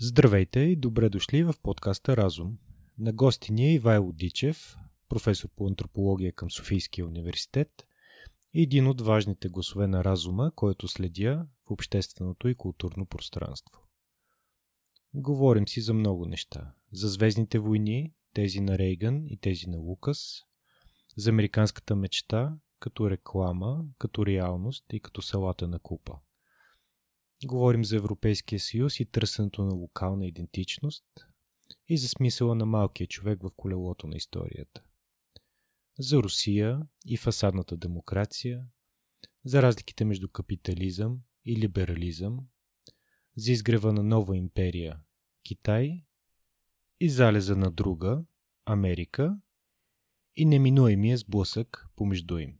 Здравейте и добре дошли в подкаста Разум. На гости ни е Ивайло Дичев, професор по антропология към Софийския университет и един от важните гласове на разума, който следя в общественото и културно пространство. Говорим си за много неща. За звездните войни, тези на Рейган и тези на Лукас, за американската мечта, като реклама, като реалност и като салата на купа. Говорим за Европейския съюз и търсенето на локална идентичност и за смисъла на малкия човек в колелото на историята. За Русия и фасадната демокрация, за разликите между капитализъм и либерализъм, за изгрева на нова империя Китай и залеза на друга Америка и неминуемия сблъсък помежду им.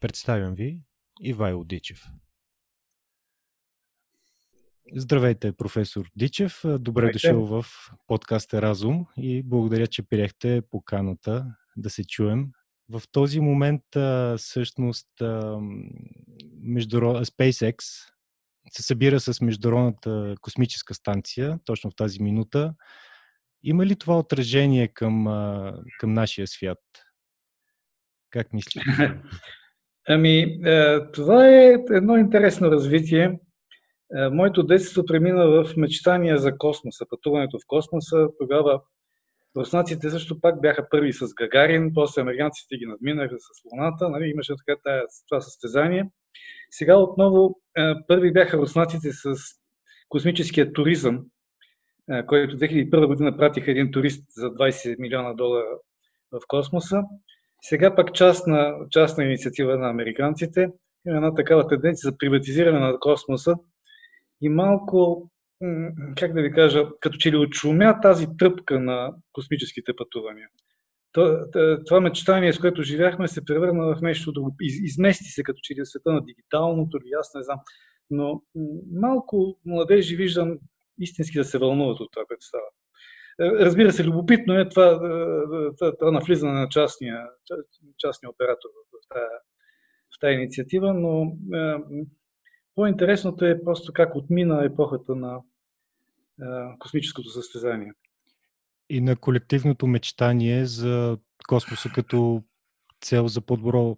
Представям ви Ивайло Дичев. Здравейте, професор Дичев. Добре Здравейте. дошъл в подкаста Разум и благодаря, че приехте поканата да се чуем. В този момент всъщност. SpaceX се събира с Международната космическа станция точно в тази минута. Има ли това отражение към, към нашия свят? Как мислите? Ами, това е едно интересно развитие. Е, моето детство премина в мечтания за космоса, пътуването в космоса. Тогава руснаците също пак бяха първи с Гагарин, после американците ги надминаха с Луната, нали, имаше така тая, това състезание. Сега отново е, първи бяха руснаците с космическия туризъм, е, който 2001 година пратиха един турист за 20 милиона долара в космоса. Сега пак частна, частна инициатива на американците има една такава тенденция за приватизиране на космоса, и малко, как да ви кажа, като че ли отшумя тази тръпка на космическите пътувания. Това мечтание, с което живяхме, се превърна в нещо друго. Измести се като че ли света на дигиталното или аз не знам. Но малко младежи виждам истински да се вълнуват от това, което става. Е, разбира се, любопитно е това, е, това, това навлизане на частния, частния оператор в тази, в тази инициатива, но е, по-интересното е просто как отмина епохата на а, космическото състезание. И на колективното мечтание за космоса като цел за по-добро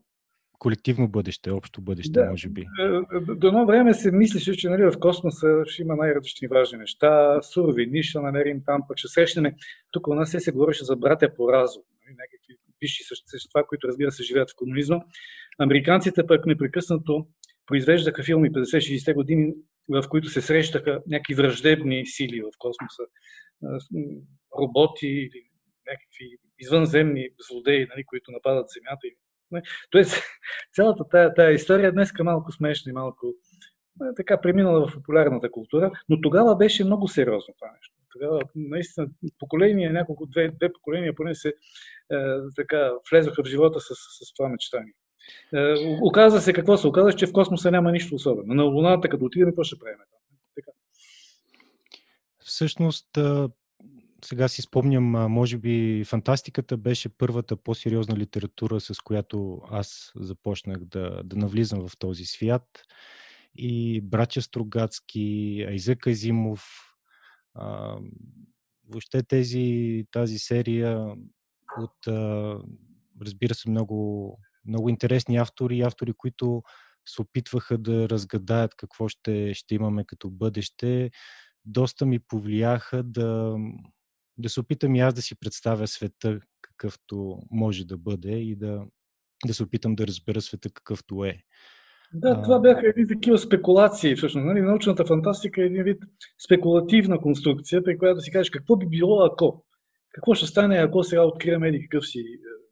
колективно бъдеще, общо бъдеще, да, може би. Е, до едно време се мислеше, че нали, в космоса ще има най-различни важни неща, суровини, ще намерим там, пък ще срещнем. Тук у нас се, се говореше за братя по разум, нали, някакви висши същества, които разбира се живеят в комунизма. Американците пък непрекъснато произвеждаха филми 50-60 години, в които се срещаха някакви враждебни сили в космоса, роботи или някакви извънземни злодеи, нали, които нападат Земята. Тоест, цялата тая, тая история днес е малко смешна и малко е, така преминала в популярната култура, но тогава беше много сериозно това нещо. Тогава наистина поколения, няколко, две, две поколения поне се е, така влезоха в живота с, с това мечтание. Е, оказа се какво се оказа, че в космоса няма нищо особено. На Луната, като отидем, какво ще правим Така. Всъщност, сега си спомням, може би фантастиката беше първата по-сериозна литература, с която аз започнах да, да навлизам в този свят. И братя Строгацки, Айзък Азимов, а, въобще тези, тази серия от, а, разбира се, много много интересни автори, автори, които се опитваха да разгадаят какво ще, ще имаме като бъдеще, доста ми повлияха да, да се опитам и аз да си представя света какъвто може да бъде и да, да се опитам да разбера света какъвто е. Да, това бяха едни такива спекулации. Всъщност, нали? научната фантастика е един вид спекулативна конструкция, при която си кажеш какво би било ако. Какво ще стане, ако сега открием еди какъв си е,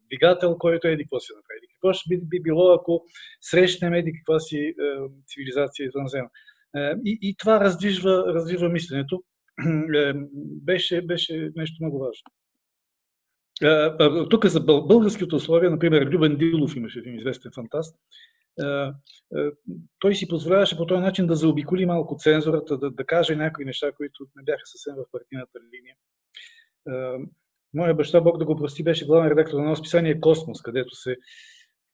двигател, който еди какво си направи какво ще би, би било, ако срещнем еди каква си е, цивилизация извънземна. Е, и, и това раздвижва, раздвижва мисленето. Е, беше, беше нещо много важно. Е, е, тук за българските условия, например, Любен Дилов имаше един известен фантаст. Е, той си позволяваше по този начин да заобиколи малко цензурата, да, да каже някои неща, които не бяха съвсем в партийната линия. Моя баща, Бог да го прости, беше главен редактор на едно списание Космос, където се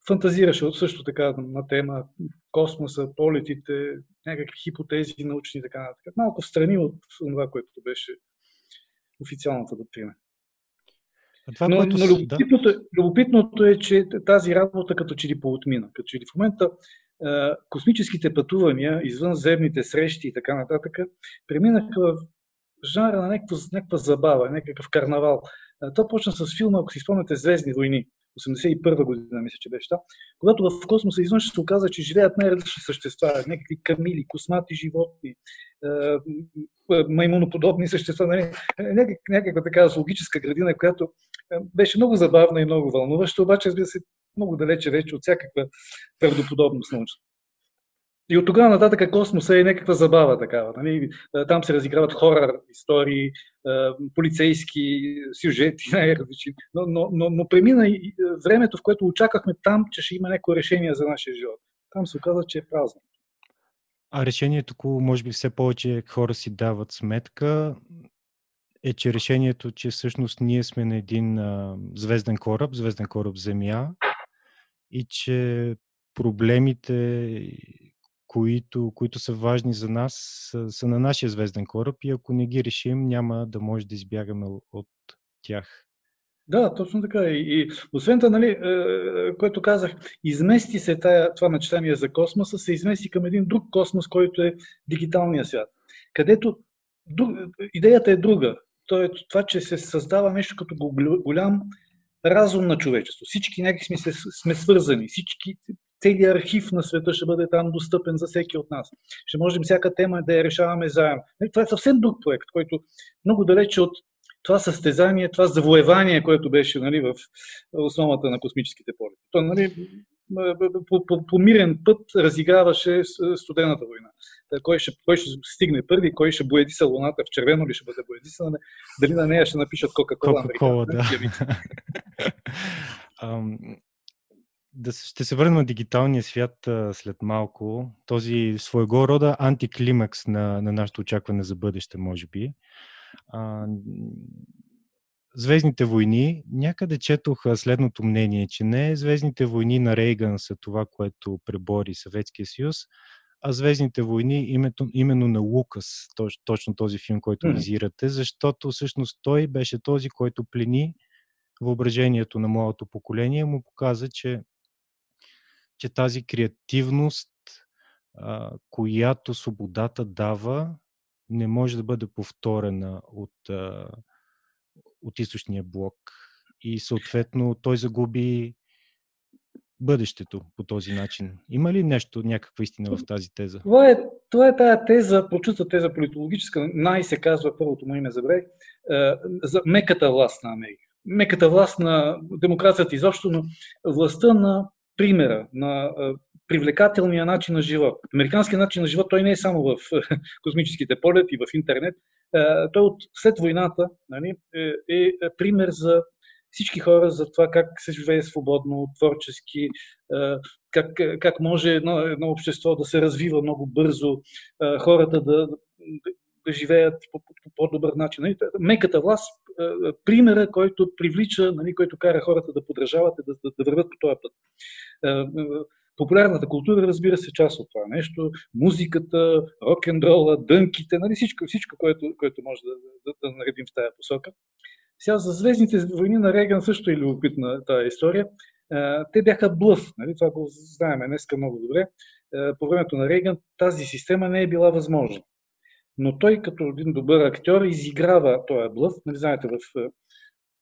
фантазираше също така на тема космоса, полетите, някакви хипотези научни и така нататък. Малко страни от това, което беше официалната доктрина. Това, но, което... но любопитното, да. любопитното е, че тази работа като че ли поотмина. Като че ли в момента е, космическите пътувания, извънземните срещи и така нататък, преминаха в жанра на някаква, някаква забава, някакъв карнавал. Е, то почна с филма, ако си спомняте, Звездни войни. 81 година, мисля, че беше това, когато в космоса извън се оказа, че живеят най-различни същества, някакви камили, космати животни, маймуноподобни същества, нали? някаква така зоологическа градина, която беше много забавна и много вълнуваща, обаче, разбира се, много далече вече от всякаква правдоподобност научна. И от тогава нататък космоса е някаква забава такава. Нали? Там се разиграват хорър истории, полицейски сюжети, най-различни. Но, но, но, но премина и времето, в което очаквахме там, че ще има някакво решение за нашия живот. Там се оказа, че е празно. А решението, може би все повече хора си дават сметка, е, че решението, че всъщност ние сме на един а, звезден кораб, звезден кораб Земя и че проблемите, които, които са важни за нас, са, са на нашия звезден кораб и ако не ги решим, няма да може да избягаме от тях. Да, точно така. И, и освен това, нали, е, е, което казах, измести се тая, това мечтание за космоса, се измести към един друг космос, който е дигиталния свят. Където друг, идеята е друга. То е това, че се създава нещо като голям разум на човечество. Всички някакви сме, сме свързани. Всички, целият архив на света ще бъде там достъпен за всеки от нас. Ще можем всяка тема да я решаваме заедно. Нали, това е съвсем друг проект, който много далече от това състезание, това завоевание, което беше нали, в основата на космическите полети. То, нали, по, по, по мирен път разиграваше студената война. Кой ще, кой ще стигне първи, кой ще боядиса луната, в червено ли ще бъде боядисана, дали на нея ще напишат Кока-Кола. Кока-Кола, да. да ще се върна на дигиталния свят а, след малко. Този своего рода антиклимакс на, на нашето очакване за бъдеще, може би. А, Звездните войни, някъде четох следното мнение, че не Звездните войни на Рейган са това, което пребори Съветския съюз, а Звездните войни името, именно на Лукас, точ, точно този филм, който визирате, защото всъщност той беше този, който плени въображението на младото поколение, му показа, че, че тази креативност, а, която свободата дава, не може да бъде повторена от а, от източния блок и съответно той загуби бъдещето по този начин. Има ли нещо, някаква истина в тази теза? Това е, това е тая теза, прочута теза политологическа, най се казва, първото му име забравих, за меката власт на Америка. Меката власт на демокрацията изобщо, но властта на примера, на е, привлекателния начин на живот. Американският начин на живот, той не е само в космическите полети, в интернет. Той от след войната нали, е, е пример за всички хора за това как се живее свободно, творчески, как, как може едно, едно общество да се развива много бързо, хората да, да, живеят по, по, по по-добър начин. Нали? Меката власт, примера, който привлича, нали, който кара хората да подражават и да, да, да върват по този път популярната култура, разбира се, част от това нещо. Музиката, рок-н-рола, дънките, нали, всичко, всичко което, което може да, да, да наредим в тази посока. Сега за Звездните войни на Реган също е любопитна тази история. Те бяха блъв, нали? това го знаем днеска много добре. По времето на Рейган тази система не е била възможна. Но той като един добър актьор изиграва този блъв. Нали, знаете, в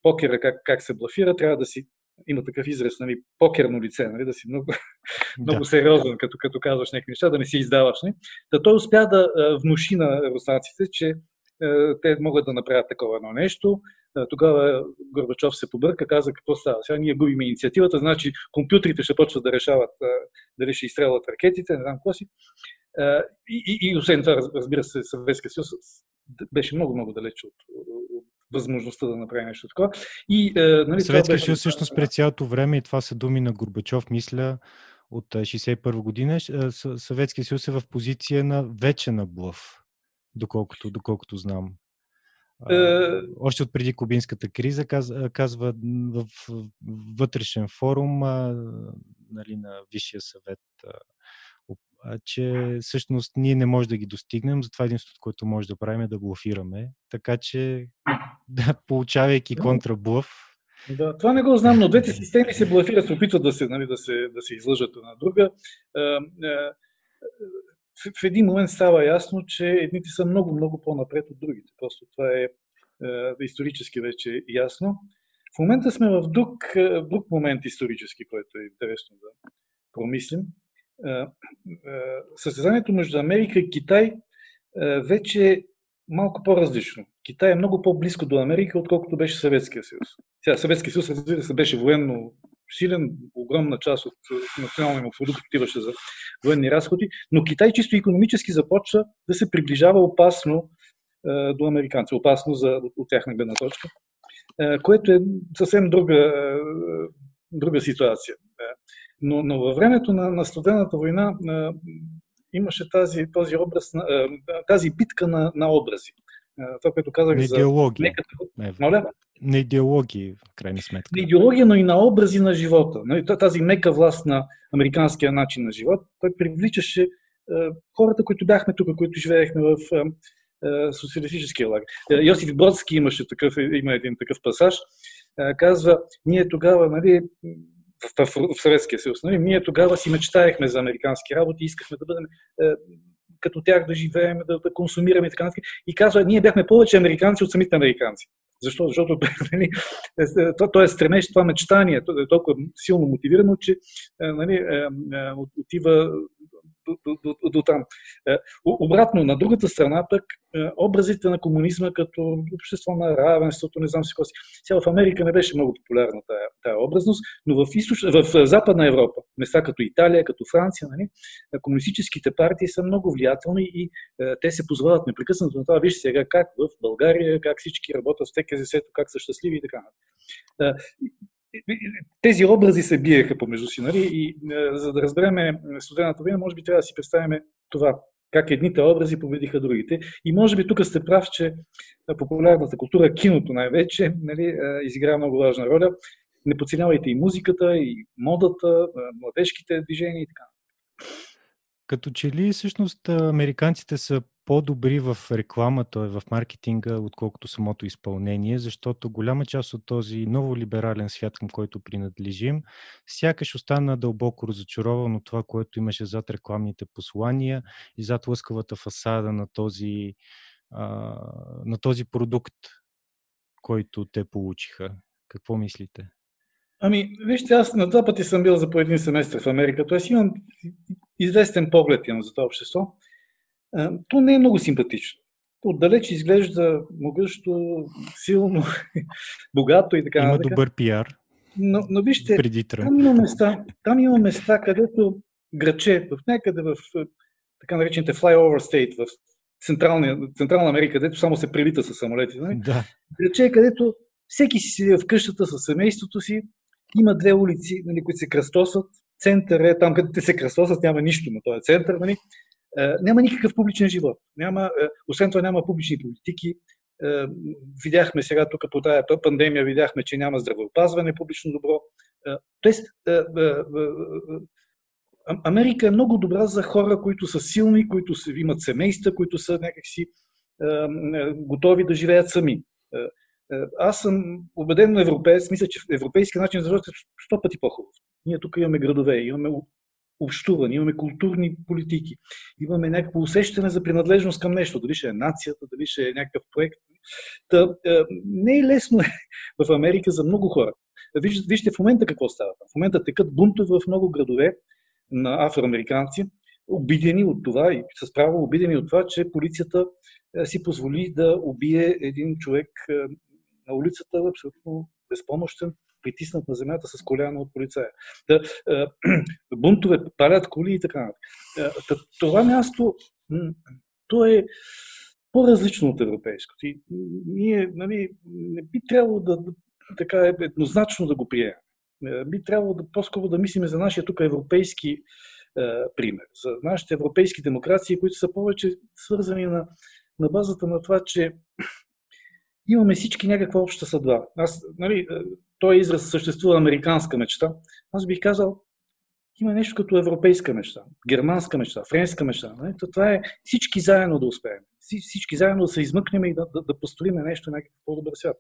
покера как, как се блафира, трябва да си има такъв израз, нали, покерно лице, нали, да си много, много сериозен, като, като казваш някакви неща, да не си издаваш. Нали. Да той успя да внуши на руснаците, че те могат да направят такова едно нещо. Тогава Горбачов се побърка, каза какво става. Сега ние губим инициативата, значи компютрите ще почват да решават дали ще изстрелват ракетите, не знам какво си. И, и, и освен това, разбира се, Съветския съюз беше много-много далеч от, от възможността да направи нещо такова. И, е, нали, Съветския съюз всъщност през цялото време, и това са думи на Горбачов, мисля, от 61 е, година, Съветския съюз е в позиция на вече на блъв, доколкото, доколкото знам. Uh, още от преди кубинската криза казва, казва в вътрешен форум а, нали, на Висшия съвет, а, че всъщност ние не можем да ги достигнем, затова единството, което може да правим е да блофираме. Така че, да, получавайки контраблъв, да, това не го знам, но двете системи се блафират, се опитват да се, нали, да се, да се излъжат една друга. В, един момент става ясно, че едните са много, много по-напред от другите. Просто това е, е исторически вече ясно. В момента сме в друг, друг момент исторически, който е интересно да промислим. Състезанието между Америка и Китай вече малко по-различно. Китай е много по-близко до Америка, отколкото беше Съветския съюз. Сега Съветския съюз, разбира се, беше военно силен, огромна част от националния му продукт отиваше за военни разходи, но Китай чисто економически започва да се приближава опасно е, до американци, опасно за, от, от тяхна гледна точка, е, което е съвсем друга, е, друга ситуация. Е, но, но във времето на, на студената война е, имаше тази, този образ, тази битка на, на образи. Това, което казах на за... Идеология. Моля? На идеологии, в крайна сметка. На идеология, но и на образи на живота. Нали, тази мека власт на американския начин на живот, той привличаше хората, които бяхме тук, които живеехме в социалистическия лагер. Йосиф Бродски имаше такъв, има един такъв пасаж. Казва, ние тогава, нали, в, в, в Съветския съюз. Нали? Ние тогава си мечтаехме за американски работи, искахме да бъдем е, като тях да живеем, да, да консумираме и така нататък. И казва, ние бяхме повече американци от самите американци. Защо? Защото нали, е, то, то е стремеж, това мечтание, то е толкова силно мотивирано, че е, нали, е, е, отива до, до, до, до там. Е, обратно, на другата страна пък е, образите на комунизма като общество на равенството, не знам си какво си. Сега в Америка не беше много популярна тая, тая образност, но в, източ... в Западна Европа, места като Италия, като Франция, нали, комунистическите партии са много влиятелни и е, те се позволяват непрекъснато на това. Вижте сега как в България, как всички работят с ТКЗС, как са щастливи и така нататък тези образи се биеха помежду си, нали? И е, за да разбереме студената война, може би трябва да си представим това, как едните образи победиха другите. И може би тук сте прав, че популярната култура, киното най-вече, нали, е, изиграва много важна роля. Не подценявайте и музиката, и модата, е, младежките движения и така. Като че ли всъщност американците са по-добри в рекламата, в маркетинга, отколкото самото изпълнение, защото голяма част от този ново либерален свят, към който принадлежим, сякаш остана дълбоко разочарован от това, което имаше зад рекламните послания и зад лъскавата фасада на този, а, на този продукт, който те получиха. Какво мислите? Ами, вижте, аз на два пъти съм бил за по един семестър в Америка, т.е. имам известен поглед имам за това общество. То не е много симпатично. Отдалеч изглежда могъщо, силно, богато и така. Има добър пиар. Но, но вижте, преди там има, места, там има места, където граче, в някъде в така наречените flyover state, в Централна, Централна Америка, където само се прилита с самолети. Нали? Да. Граче, където всеки си седи в къщата с семейството си, има две улици, нали, които се кръстосат, център е там, където те се кръстосат, няма нищо на този център. Нали? Е, няма никакъв публичен живот. Няма, е, освен това няма публични политики. Е, видяхме сега тук по тази пандемия, видяхме, че няма здравеопазване публично добро. Тоест, Америка е много добра за хора, които са силни, които имат семейства, които са някакси готови да живеят сами. Аз съм убеден европеец, мисля, че европейски начин за живот е сто пъти по-хубав. Ние тук имаме градове, имаме общуване, имаме културни политики, имаме някакво усещане за принадлежност към нещо, дали ще е нацията, дали ще е някакъв проект. Та, е, не е лесно в Америка за много хора. Вижте, вижте в момента какво става. В момента текат бунтове в много градове на афроамериканци, обидени от това и с право обидени от това, че полицията е, си позволи да убие един човек е, на улицата, абсолютно безпомощен, притиснат на земята с коляна от полицая. Да, бунтове, палят коли и така нататък. Това място, то е по-различно от европейското. И ние нали, не би трябвало да, така еднозначно да го приемем. Би трябвало да, по-скоро да мислим за нашия тук европейски е, пример, за нашите европейски демокрации, които са повече свързани на, на базата на това, че имаме всички някаква обща съдба. Аз, нали, той израз съществува американска мечта. Аз бих казал, има нещо като европейска мечта, германска мечта, френска мечта. Нали? Това е всички заедно да успеем. Всички заедно да се измъкнем и да, да, да построим нещо някакъв по-добър свят.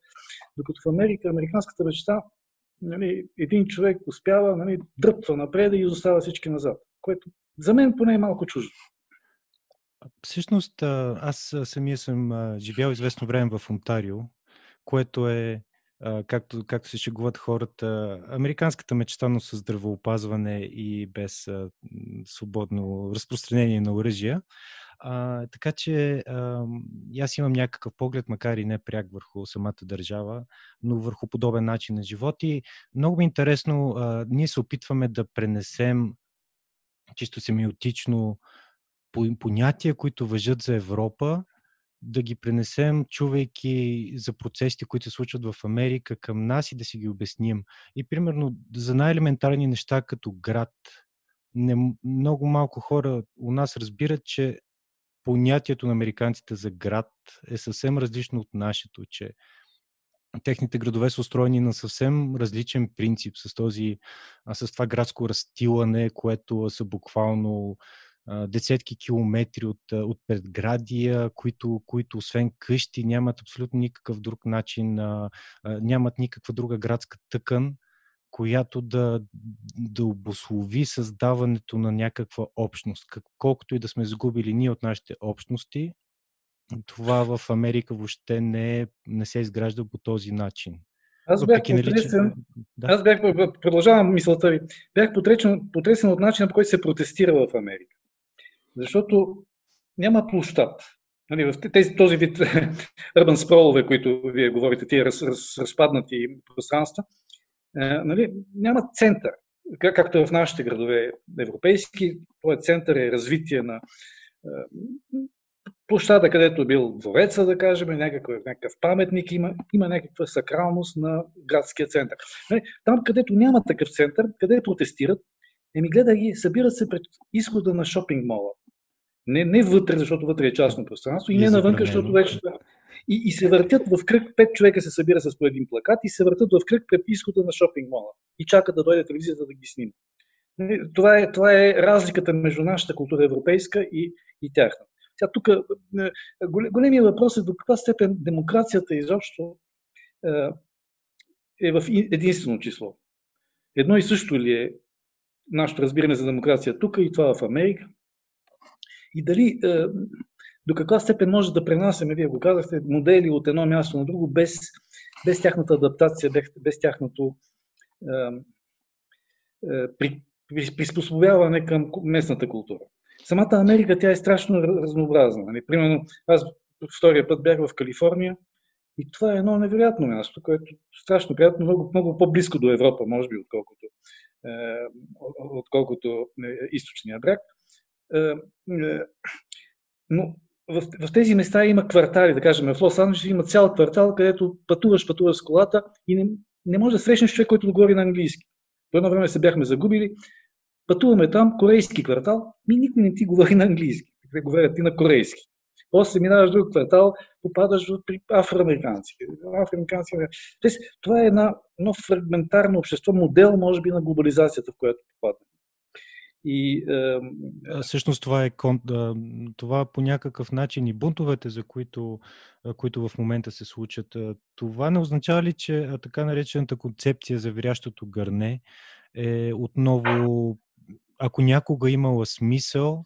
Докато в Америка, американската мечта, нали, един човек успява, нали, дръпва напред и изостава всички назад. Което за мен поне е малко чуждо. Всъщност, аз самия съм живял известно време в Онтарио, което е, както, както се шегуват хората, американската мечта, но с здравеопазване и без свободно разпространение на оръжия. А, така че а, аз имам някакъв поглед, макар и не пряк върху самата държава, но върху подобен начин на живот. И много ми интересно, а, ние се опитваме да пренесем чисто семиотично понятия, които въжат за Европа, да ги пренесем, чувайки за процесите, които се случват в Америка към нас и да си ги обясним. И примерно за най-елементарни неща като град. Не, много малко хора у нас разбират, че понятието на американците за град е съвсем различно от нашето, че техните градове са устроени на съвсем различен принцип, с, този, с това градско разтилане, което са буквално десетки километри от, от предградия, които, които освен къщи нямат абсолютно никакъв друг начин, нямат никаква друга градска тъкан, която да, да обослови създаването на някаква общност. Колкото и да сме загубили ние от нашите общности, това в Америка въобще не, е, не се изгражда по този начин. Аз бях потресен, да. аз бях, продължавам мисълта ви, бях потресен, потресен от начина, по който се протестира в Америка. Защото няма площад. Нали, в тези, този вид urban спролове, които вие говорите, тия раз, раз, разпаднати пространства, е, нали, няма център. Как, както е в нашите градове европейски, този център е развитие на е, площада, където бил двореца, да кажем, някакъв, някакъв паметник, има, има някаква сакралност на градския център. Нали, там, където няма такъв център, къде протестират, еми гледа ги, събират се пред изхода на шопинг мола. Не, не вътре, защото вътре е частно пространство, и не навънка, защото вече. И, и се въртят в кръг, пет човека се събира с по един плакат и се въртят в кръг пред изхода на шопинг мола. И чакат да дойде телевизията да ги снима. Това е, това е разликата между нашата култура европейска и, и тяхна. Сега тук е, големия въпрос е до каква степен демокрацията изобщо е, е в единствено число. Едно и също ли е нашето разбиране за демокрация тук и това в Америка? И дали е, до каква степен може да пренасяме, вие го казахте, модели от едно място на друго, без, без тяхната адаптация, без, без тяхното е, е, при, при, приспособяване към местната култура. Самата Америка, тя е страшно разнообразна. Нали? Примерно, аз втория път бях в Калифорния и това е едно невероятно място, което страшно приятно, много, много по-близко до Европа, може би, отколкото, е, отколкото е, източния бряг. Но в, в тези места има квартали, да кажем, в Лос-Анджелес има цял квартал, където пътуваш, пътуваш с колата и не, не можеш да срещнеш човек, който говори на английски. По едно време се бяхме загубили, пътуваме там, корейски квартал, ми никой не ти говори на английски. Те говорят ти на корейски. После минаваш друг квартал, попадаш при афроамериканци. афроамериканци. Тоест, това е едно фрагментарно общество, модел, може би, на глобализацията, в която попадаме. И, е, Всъщност това е това по някакъв начин и бунтовете, за които, които в момента се случат, това не означава ли, че така наречената концепция за вирящото гърне е отново, ако някога имала смисъл,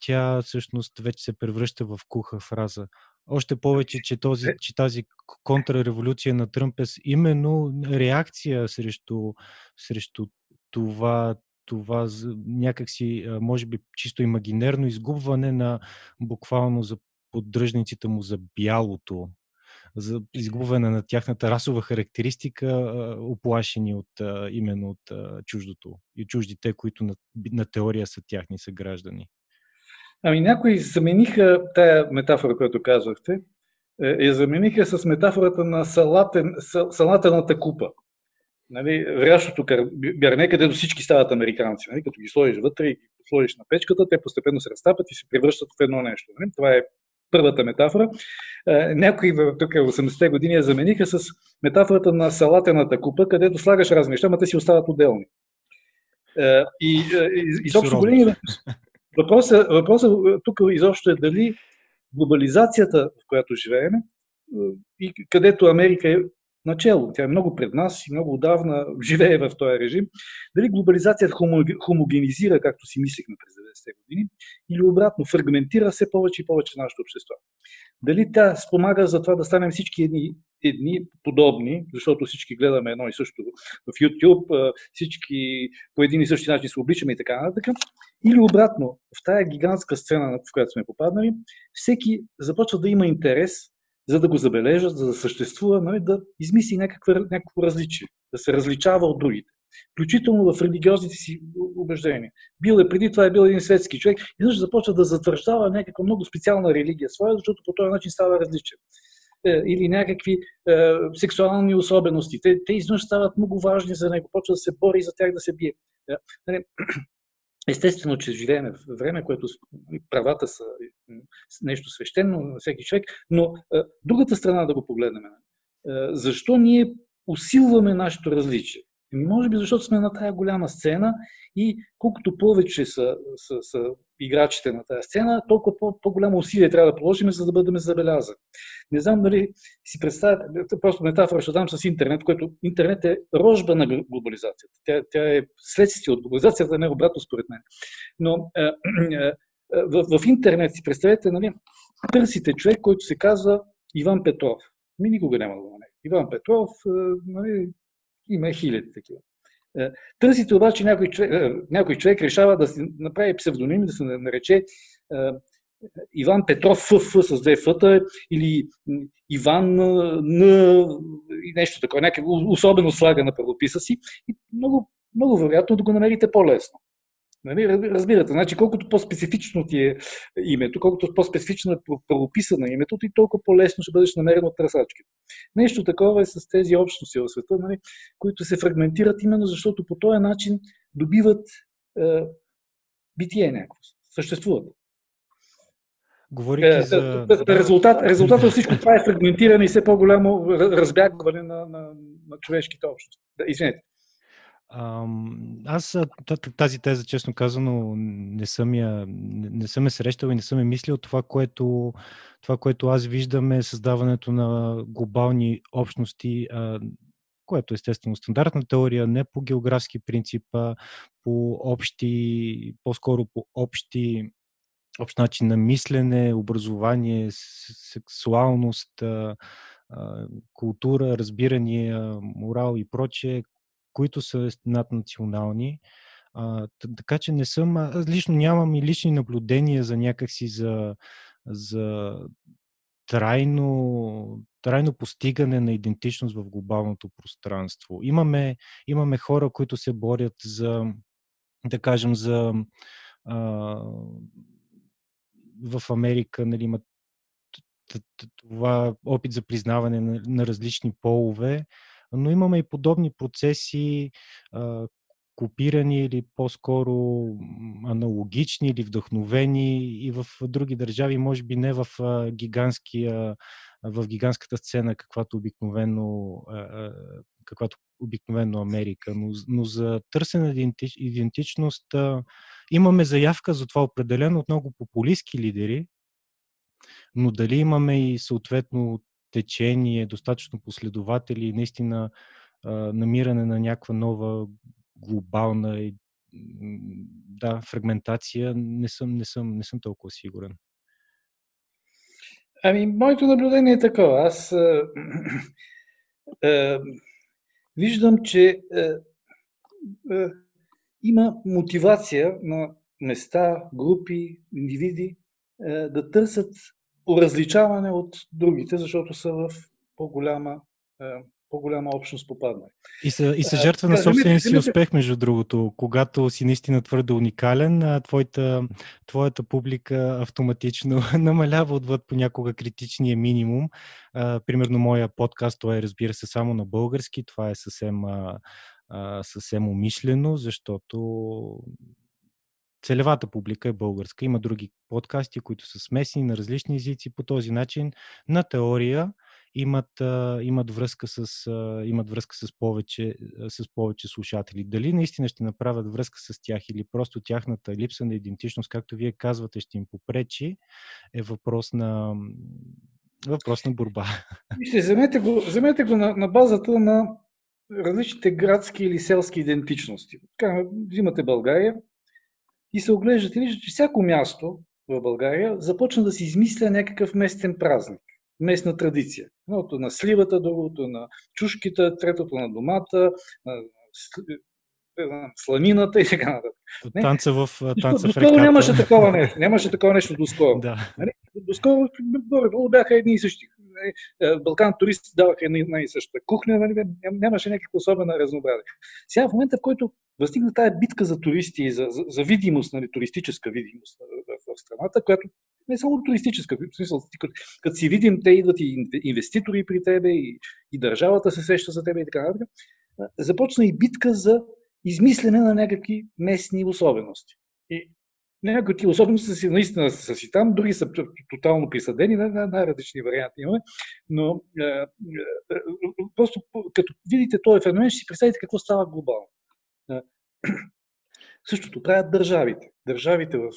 тя всъщност вече се превръща в куха фраза. Още повече, че, този, е. че тази контрреволюция на Тръмп е именно реакция срещу, срещу това това някакси, може би, чисто имагинерно изгубване на буквално за поддръжниците му за бялото, за изгубване на тяхната расова характеристика, оплашени от, именно от чуждото и чуждите, които на, на теория са тяхни съграждани. Ами някои замениха тая метафора, която казвахте, е, я замениха с метафората на салатен, салателната купа нали, врящото гарне, където всички стават американци. Нали, като ги сложиш вътре и ги сложиш на печката, те постепенно се разтапят и се превръщат в едно нещо. Нали. Това е първата метафора. Някои тук 80-те години я замениха с метафората на салатената купа, където слагаш разни неща, но те си остават отделни. И, и изобщо големи въпросът, въпросът тук изобщо е дали глобализацията, в която живеем, и където Америка е начало. Тя е много пред нас и много отдавна живее в този режим. Дали глобализацията хомогенизира, както си мислихме през 90-те години, или обратно, фрагментира все повече и повече нашето общество. Дали тя спомага за това да станем всички едни, едни подобни, защото всички гледаме едно и също в YouTube, всички по един и същи начин се обличаме и така нататък, или обратно, в тая гигантска сцена, в която сме попаднали, всеки започва да има интерес за да го забележат, за да съществува, нали, да измисли някакво, някакво различие, да се различава от другите. Включително в религиозните си убеждения. Бил е преди това е бил един светски човек и също започва да затвърждава някаква много специална религия своя, защото по този начин става различен. Е, или някакви е, сексуални особености. Те, те изнъж стават много важни за него, почва да се бори за тях да се бие. Естествено, че живеем в време, което правата са нещо свещено на всеки човек, но другата страна да го погледнем. Защо ние усилваме нашето различие? Ами, може би защото сме на тая голяма сцена и колкото повече са, са, са играчите на тази сцена, толкова по- по-голямо усилие трябва да положим, за да бъдем забелязани. Не знам дали си представяте, просто метафора ще дам с интернет, който интернет е рожба на глобализацията. Тя, тя е следствие от глобализацията, не обратно според мен. Но е, е, в, в интернет си представете, нали, търсите човек, който се казва Иван Петров. Ми никога няма да го. Иван Петров, нали, има хиляди такива. Е, търсите обаче някой човек, е, някой човек решава да си направи псевдоним, да се нарече е, Иван Петров ФФ с две фъта или Иван Н и нещо такова, някакво особено слага на правописа си и много, много вероятно да го намерите по-лесно. Нали? Разбирате, значи колкото по-специфично ти е името, колкото по-специфично е правописано името, ти толкова по-лесно ще бъдеш намерен от търсачките. Нещо такова е с тези общности в света, нали? които се фрагментират именно защото по този начин добиват е, битие някакво, съществуват. Говорейки е, за... Резултат, резултат от всичко това е фрагментиране и все по-голямо разбягване на, на, на човешките общности. Извинете. Аз тази теза, честно казано, не съм, я, не съм я срещал и не съм я мислил. Това което, това, което аз виждам е създаването на глобални общности, което естествено стандартна теория, не по географски принцип, а по общи, по-скоро по общи общ начин на мислене, образование, сексуалност, култура, разбирания, морал и прочее, които са наднационални. А, така че не съм, аз лично нямам и лични наблюдения за някакси за, за трайно, трайно постигане на идентичност в глобалното пространство. Имаме, имаме хора, които се борят за, да кажем, за а, в Америка нали, имат това опит за признаване на, на различни полове, но имаме и подобни процеси, копирани или по-скоро аналогични или вдъхновени и в други държави, може би не в гигантския в гигантската сцена, каквато обикновено, каквато обикновено Америка. Но, но за търсене на идентичност имаме заявка за това определено от много популистски лидери, но дали имаме и съответно течение, достатъчно последователи наистина намиране на някаква нова глобална да, фрагментация, не съм, не съм, не съм толкова сигурен. Ами, моето наблюдение е такова. Аз а, а, виждам, че а, а, има мотивация на места, групи, индивиди а, да търсят различаване от другите, защото са в по-голяма, е, по-голяма общност попаднали. И са, и са е, жертва на собствения си успех, между другото. Когато си наистина твърде уникален, твоята, твоята публика автоматично намалява отвъд понякога критичния минимум. примерно моя подкаст, това е разбира се само на български, това е съвсем, съвсем умишлено, защото целевата публика е българска. Има други подкасти, които са смесени на различни езици. По този начин на теория имат, имат, връзка, с, имат връзка с повече, с повече слушатели. Дали наистина ще направят връзка с тях или просто тяхната липса на идентичност, както вие казвате, ще им попречи, е въпрос на, въпрос на борба. Вижте, вземете го, вземете го на, на базата на различните градски или селски идентичности. Взимате България и се оглеждате, виждате, че всяко място в България започна да си измисля някакъв местен празник местна традиция. Едното на сливата, другото на чушките, третото на домата, на сланината и така нататък. Танца в, танца доскоро в реката. нямаше такова нещо. Нямаше такова нещо доскоро. да. Нали? Доскоро бяха едни и същи. Е, Балкан туристи даваха една и съща кухня, нали? нямаше някаква особена разнообразие. Сега в момента, в който възникна тая битка за туристи и за, за, за видимост, нали, туристическа видимост в, в страната, която не само туристическа, в смисъл, като, като си видим, те идват и инвеститори при тебе, и, и държавата се сеща за тебе и така нататък, започна и битка за измислене на някакви местни особености. И някои от особености си, наистина са си там, други са тотално присъдени, на най-различни варианти имаме, но е, е, просто като видите този феномен, ще си представите какво става глобално. Същото правят държавите. Държавите в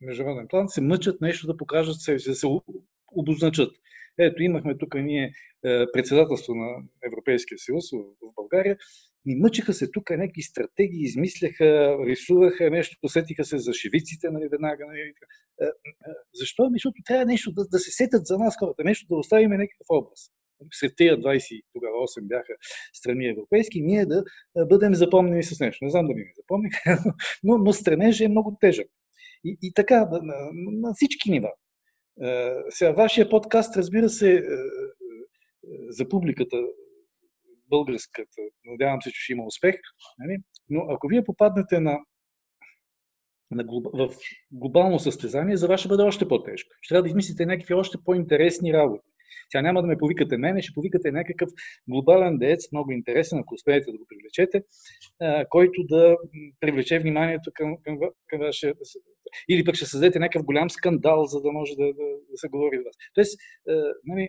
международен план се мъчат нещо да покажат себе си, да се обозначат. Ето, имахме тук ние е, председателство на Европейския съюз в България. Ни мъчиха се тук някакви стратегии, измисляха, рисуваха нещо, посетиха се за шевиците, нали, веднага. Нали, е, е, защо? Защото трябва нещо да, да се сетят за нас хората, нещо да оставим някакъв образ сред тези 20, тогава 8 бяха страни европейски, ние да бъдем запомнени с нещо. Не знам дали ми запомниха, но, но стремежът е много тежък. И, и така, на, на, на всички нива. Сега, вашия подкаст, разбира се, за публиката българската, надявам се, че ще има успех, нали? но ако вие попаднете на, на глоб... в глобално състезание, за вас ще бъде още по-тежко. Ще трябва да измислите някакви още по-интересни работи. Тя няма да ме повикате мене, ще повикате някакъв глобален деец, много интересен, ако успеете да го привлечете, който да привлече вниманието към, към, към вашия... Или пък ще създадете някакъв голям скандал, за да може да, да, да се говори за вас. Тоест, нали,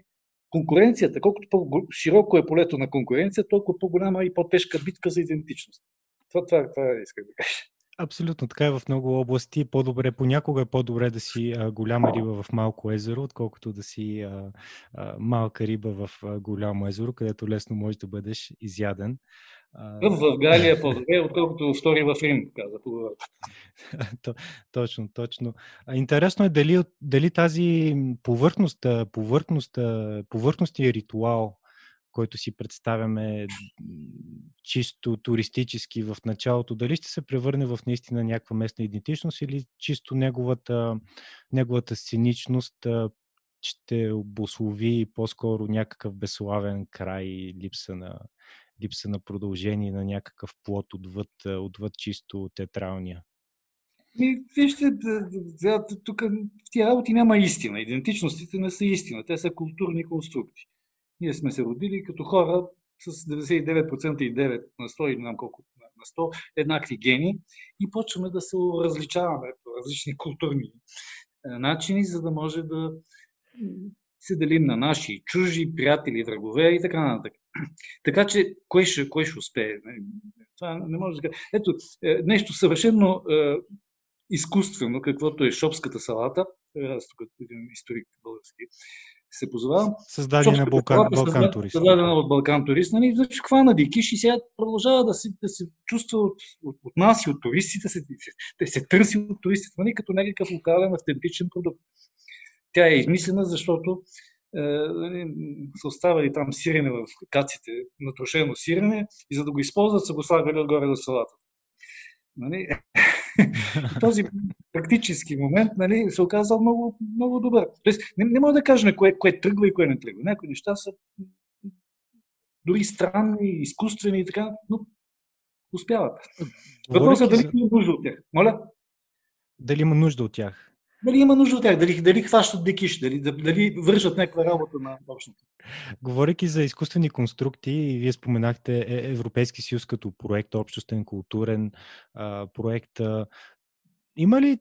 конкуренцията, колкото по-широко е полето на конкуренция, толкова по-голяма и по-тежка битка за идентичност. Това, това, това исках да кажа. Абсолютно така е в много области. По-добре, понякога е по-добре да си а, голяма риба в малко езеро, отколкото да си а, а, малка риба в а, голямо езеро, където лесно можеш да бъдеш изяден. В Галия е по-добре, отколкото втори в Рим, каза точно, точно. Интересно е дали, дали тази повърхност, повърхност, повърхностния ритуал, който си представяме чисто туристически в началото, дали ще се превърне в наистина някаква местна идентичност или чисто неговата, неговата сценичност ще обослови по-скоро някакъв безславен край, липса на, липса на продължение на някакъв плод отвъд, отвъд чисто театралния. И, вижте, тук в тия работи няма истина. Идентичностите не са истина. Те са културни конструкти. Ние сме се родили като хора с 99% и 9 на 100 или знам колко на 100 еднакви гени и почваме да се различаваме по различни културни начини, за да може да се делим на наши, чужи, приятели, врагове и така нататък. Така че, кой ще, кой ще успее? Това не може да Ето, е, нещо съвършено е, изкуствено, каквото е шопската салата, аз тук един историк български се позовавам. Създадена на Балкан, Балкан турист. Създадена от Балкан турист. Нали? Значи, хвана дикиш и сега продължава да се, да се чувства от, от, от нас и от туристите, се, се, се търси от туристите, нали? като някакъв локален автентичен продукт. Тя е измислена, защото е, нали, са оставали там сирене в каците, натрошено сирене и за да го използват са го слагали отгоре на салата. Нали? този практически момент нали, се оказа много, много добър. Тоест, не, не мога да кажем кое, кое тръгва и кое не тръгва. Някои неща са дори странни, изкуствени и така, но успяват. Въпросът е дали има нужда от тях. Моля? Дали има нужда от тях? Дали има нужда от тях, дали, дали хващат декиш, дали, дали вършат някаква работа на общото. Говорейки за изкуствени конструкти, вие споменахте е, Европейски съюз като проект, общостен, културен а, проект. има ли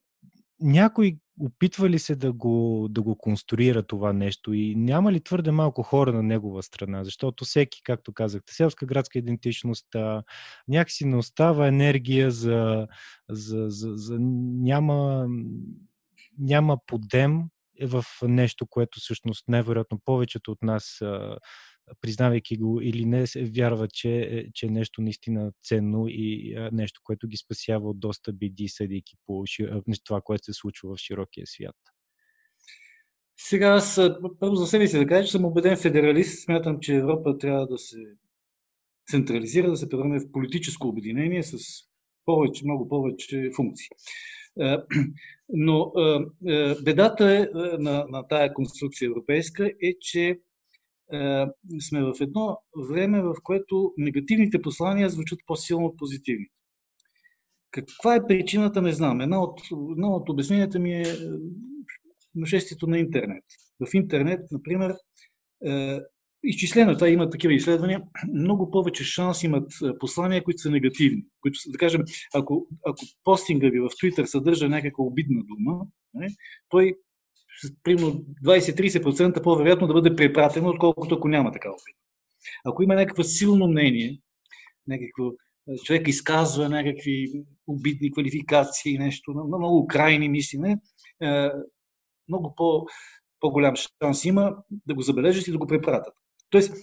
някой опитва ли се да го, да го конструира това нещо и няма ли твърде малко хора на негова страна, защото всеки, както казахте, селска градска идентичност, а, някакси не остава енергия за, за, за, за няма, няма подем в нещо, което всъщност невероятно повечето от нас признавайки го или не, вярва, че, е, че е нещо наистина ценно и нещо, което ги спасява от доста биди, съдейки по това, което се случва в широкия свят. Сега аз първо за себе си да кажа, че съм убеден федералист. Смятам, че Европа трябва да се централизира, да се превърне в политическо обединение с повече, много повече функции. Но бедата е, на, на тая конструкция европейска е, че е, сме в едно време, в което негативните послания звучат по-силно от позитивните. Каква е причината, не знам. Една от, едно от обясненията ми е, е нашествието на интернет. В интернет, например, е, изчислено, това има такива изследвания, много повече шанс имат послания, които са негативни. Които, да кажем, ако, ако постинга ви в Twitter съдържа някаква обидна дума, не, той примерно 20-30% по-вероятно да бъде препратено, отколкото ако няма такава опит. Ако има някакво силно мнение, някакво човек изказва някакви обидни квалификации, нещо, много крайни мислине, много по, по-голям шанс има да го забележат и да го препратят. Тоест,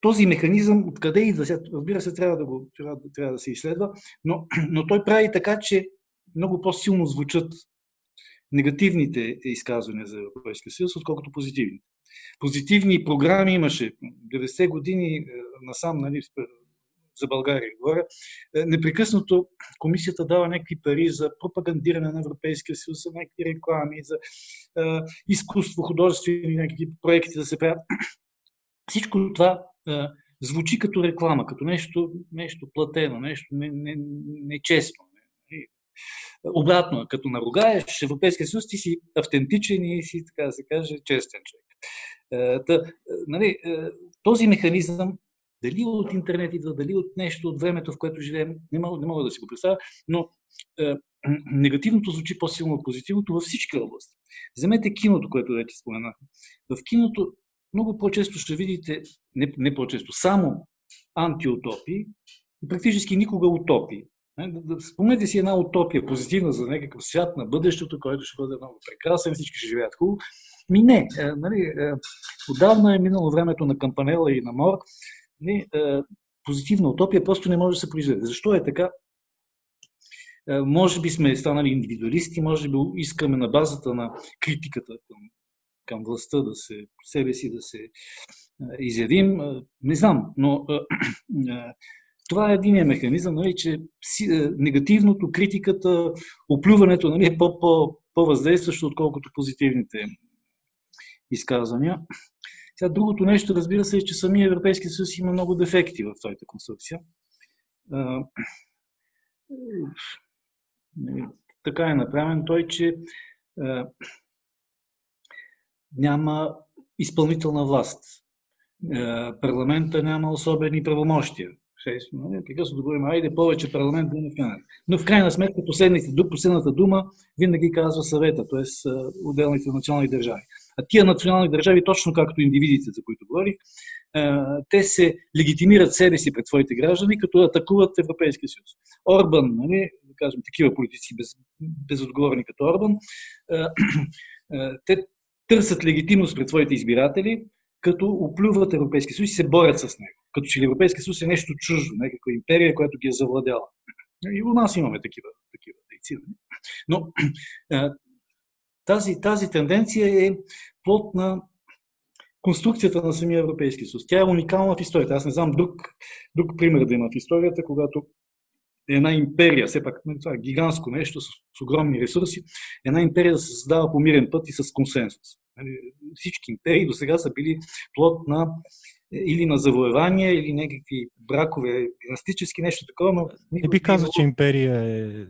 този механизъм, откъде идва, разбира се, трябва да, го, трябва, трябва да се изследва, но, но той прави така, че много по-силно звучат негативните изказвания за Европейския съюз, отколкото позитивните. Позитивни програми имаше 90-те години е, насам, нали, за България говоря, е, непрекъснато комисията дава някакви пари за пропагандиране на Европейския съюз, за някакви реклами, за е, изкуство, художествени някакви проекти да се правят. Всичко това е, звучи като реклама, като нещо, нещо платено, нещо нечестно. Не, не, не Обратно, като наругаеш Европейския съюз, ти си автентичен и си, така да се каже, честен човек. Е, та, нали, този механизъм, дали от интернет идва, дали от нещо от времето, в което живеем, не мога, не мога да си го представя, но е, негативното звучи по-силно от позитивното във всички области. Вземете киното, което вече споменах. В киното много по-често ще видите, не, не по-често, само антиутопии и практически никога утопии. Спомнете си една утопия, позитивна за някакъв свят на бъдещето, който ще бъде много прекрасен, всички ще живеят хубаво. Ми не, е, нали, е, отдавна е минало времето на Кампанела и на Мор. Нали, е, позитивна утопия просто не може да се произведе. Защо е така? Е, може би сме станали индивидуалисти, може би искаме на базата на критиката към, към властта да се, себе си да се изявим. Не знам, но това е един механизъм, нали, че негативното, критиката, оплюването нали, е по-въздействащо, отколкото позитивните изказвания. Сега, другото нещо, разбира се, е, че самия Европейски съюз има много дефекти в своята конструкция. Нали, така е направен той, че няма изпълнителна власт. Парламента няма особени правомощия нали, да говорим, айде повече парламент Но в крайна сметка последните, последната дума винаги казва съвета, т.е. отделните национални държави. А тия национални държави, точно както индивидите, за които говорих, те се легитимират себе си пред своите граждани, като атакуват Европейския съюз. Орбан, нали, да кажем, такива политици без, безотговорни като Орбан, те търсят легитимност пред своите избиратели, като оплюват Европейския съюз и се борят с него като че Европейския съюз е нещо чуждо, някаква империя, която ги е завладяла. И у нас имаме такива, такива дейци. Нали? Но тази, тази тенденция е плод на конструкцията на самия Европейски съюз. Тя е уникална в историята. Аз не знам друг, друг пример да има в историята, когато една империя, все пак нали, това е гигантско нещо с, с огромни ресурси, една империя да се създава по мирен път и с консенсус. Нали, всички империи до сега са били плод на или на завоевания, или някакви бракове, династически, нещо такова, но... Не би казал, че империя е...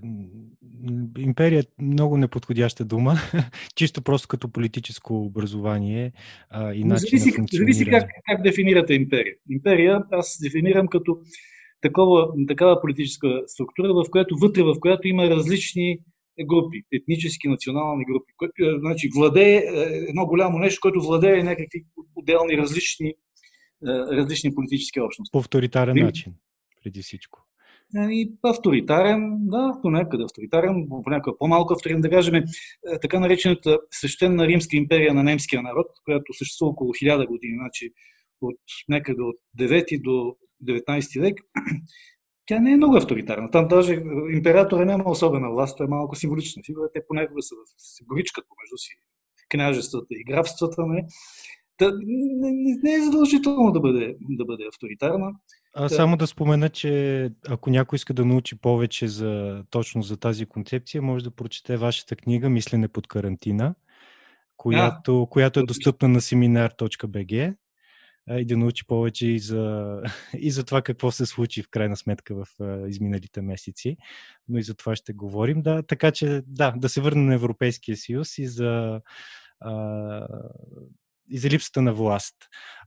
Империя е много неподходяща дума, чисто просто като политическо образование а, и начин зависи, на зависи как, как дефинирате империя. Империя аз дефинирам като такова, такава политическа структура, в която вътре, в която има различни групи, етнически, национални групи. Което, значи, владее едно голямо нещо, което владее някакви отделни различни, различни политически общности. По авторитарен и, начин, преди всичко. И авторитарен, да, понякъде авторитарен, понякога по-малко авторитарен, да кажем, така наречената свещена Римска империя на немския народ, която съществува около 1000 години, значи от някъде от 9 до 19 век, тя не е много авторитарна. Там даже императора няма особена власт, той е малко символична фигура. Те понякога са, се боричкат помежду си княжествата и графствата. Не, Та, не, не, е задължително да бъде, да бъде авторитарна. А само да спомена, че ако някой иска да научи повече за, точно за тази концепция, може да прочете вашата книга Мислене под карантина, която, а, която е достъпна на семинар.bg и да научи повече и за, и за това какво се случи в крайна сметка в изминалите месеци. Но и за това ще говорим. Да, така че, да, да се върнем на Европейския съюз и за, а, и за липсата на власт.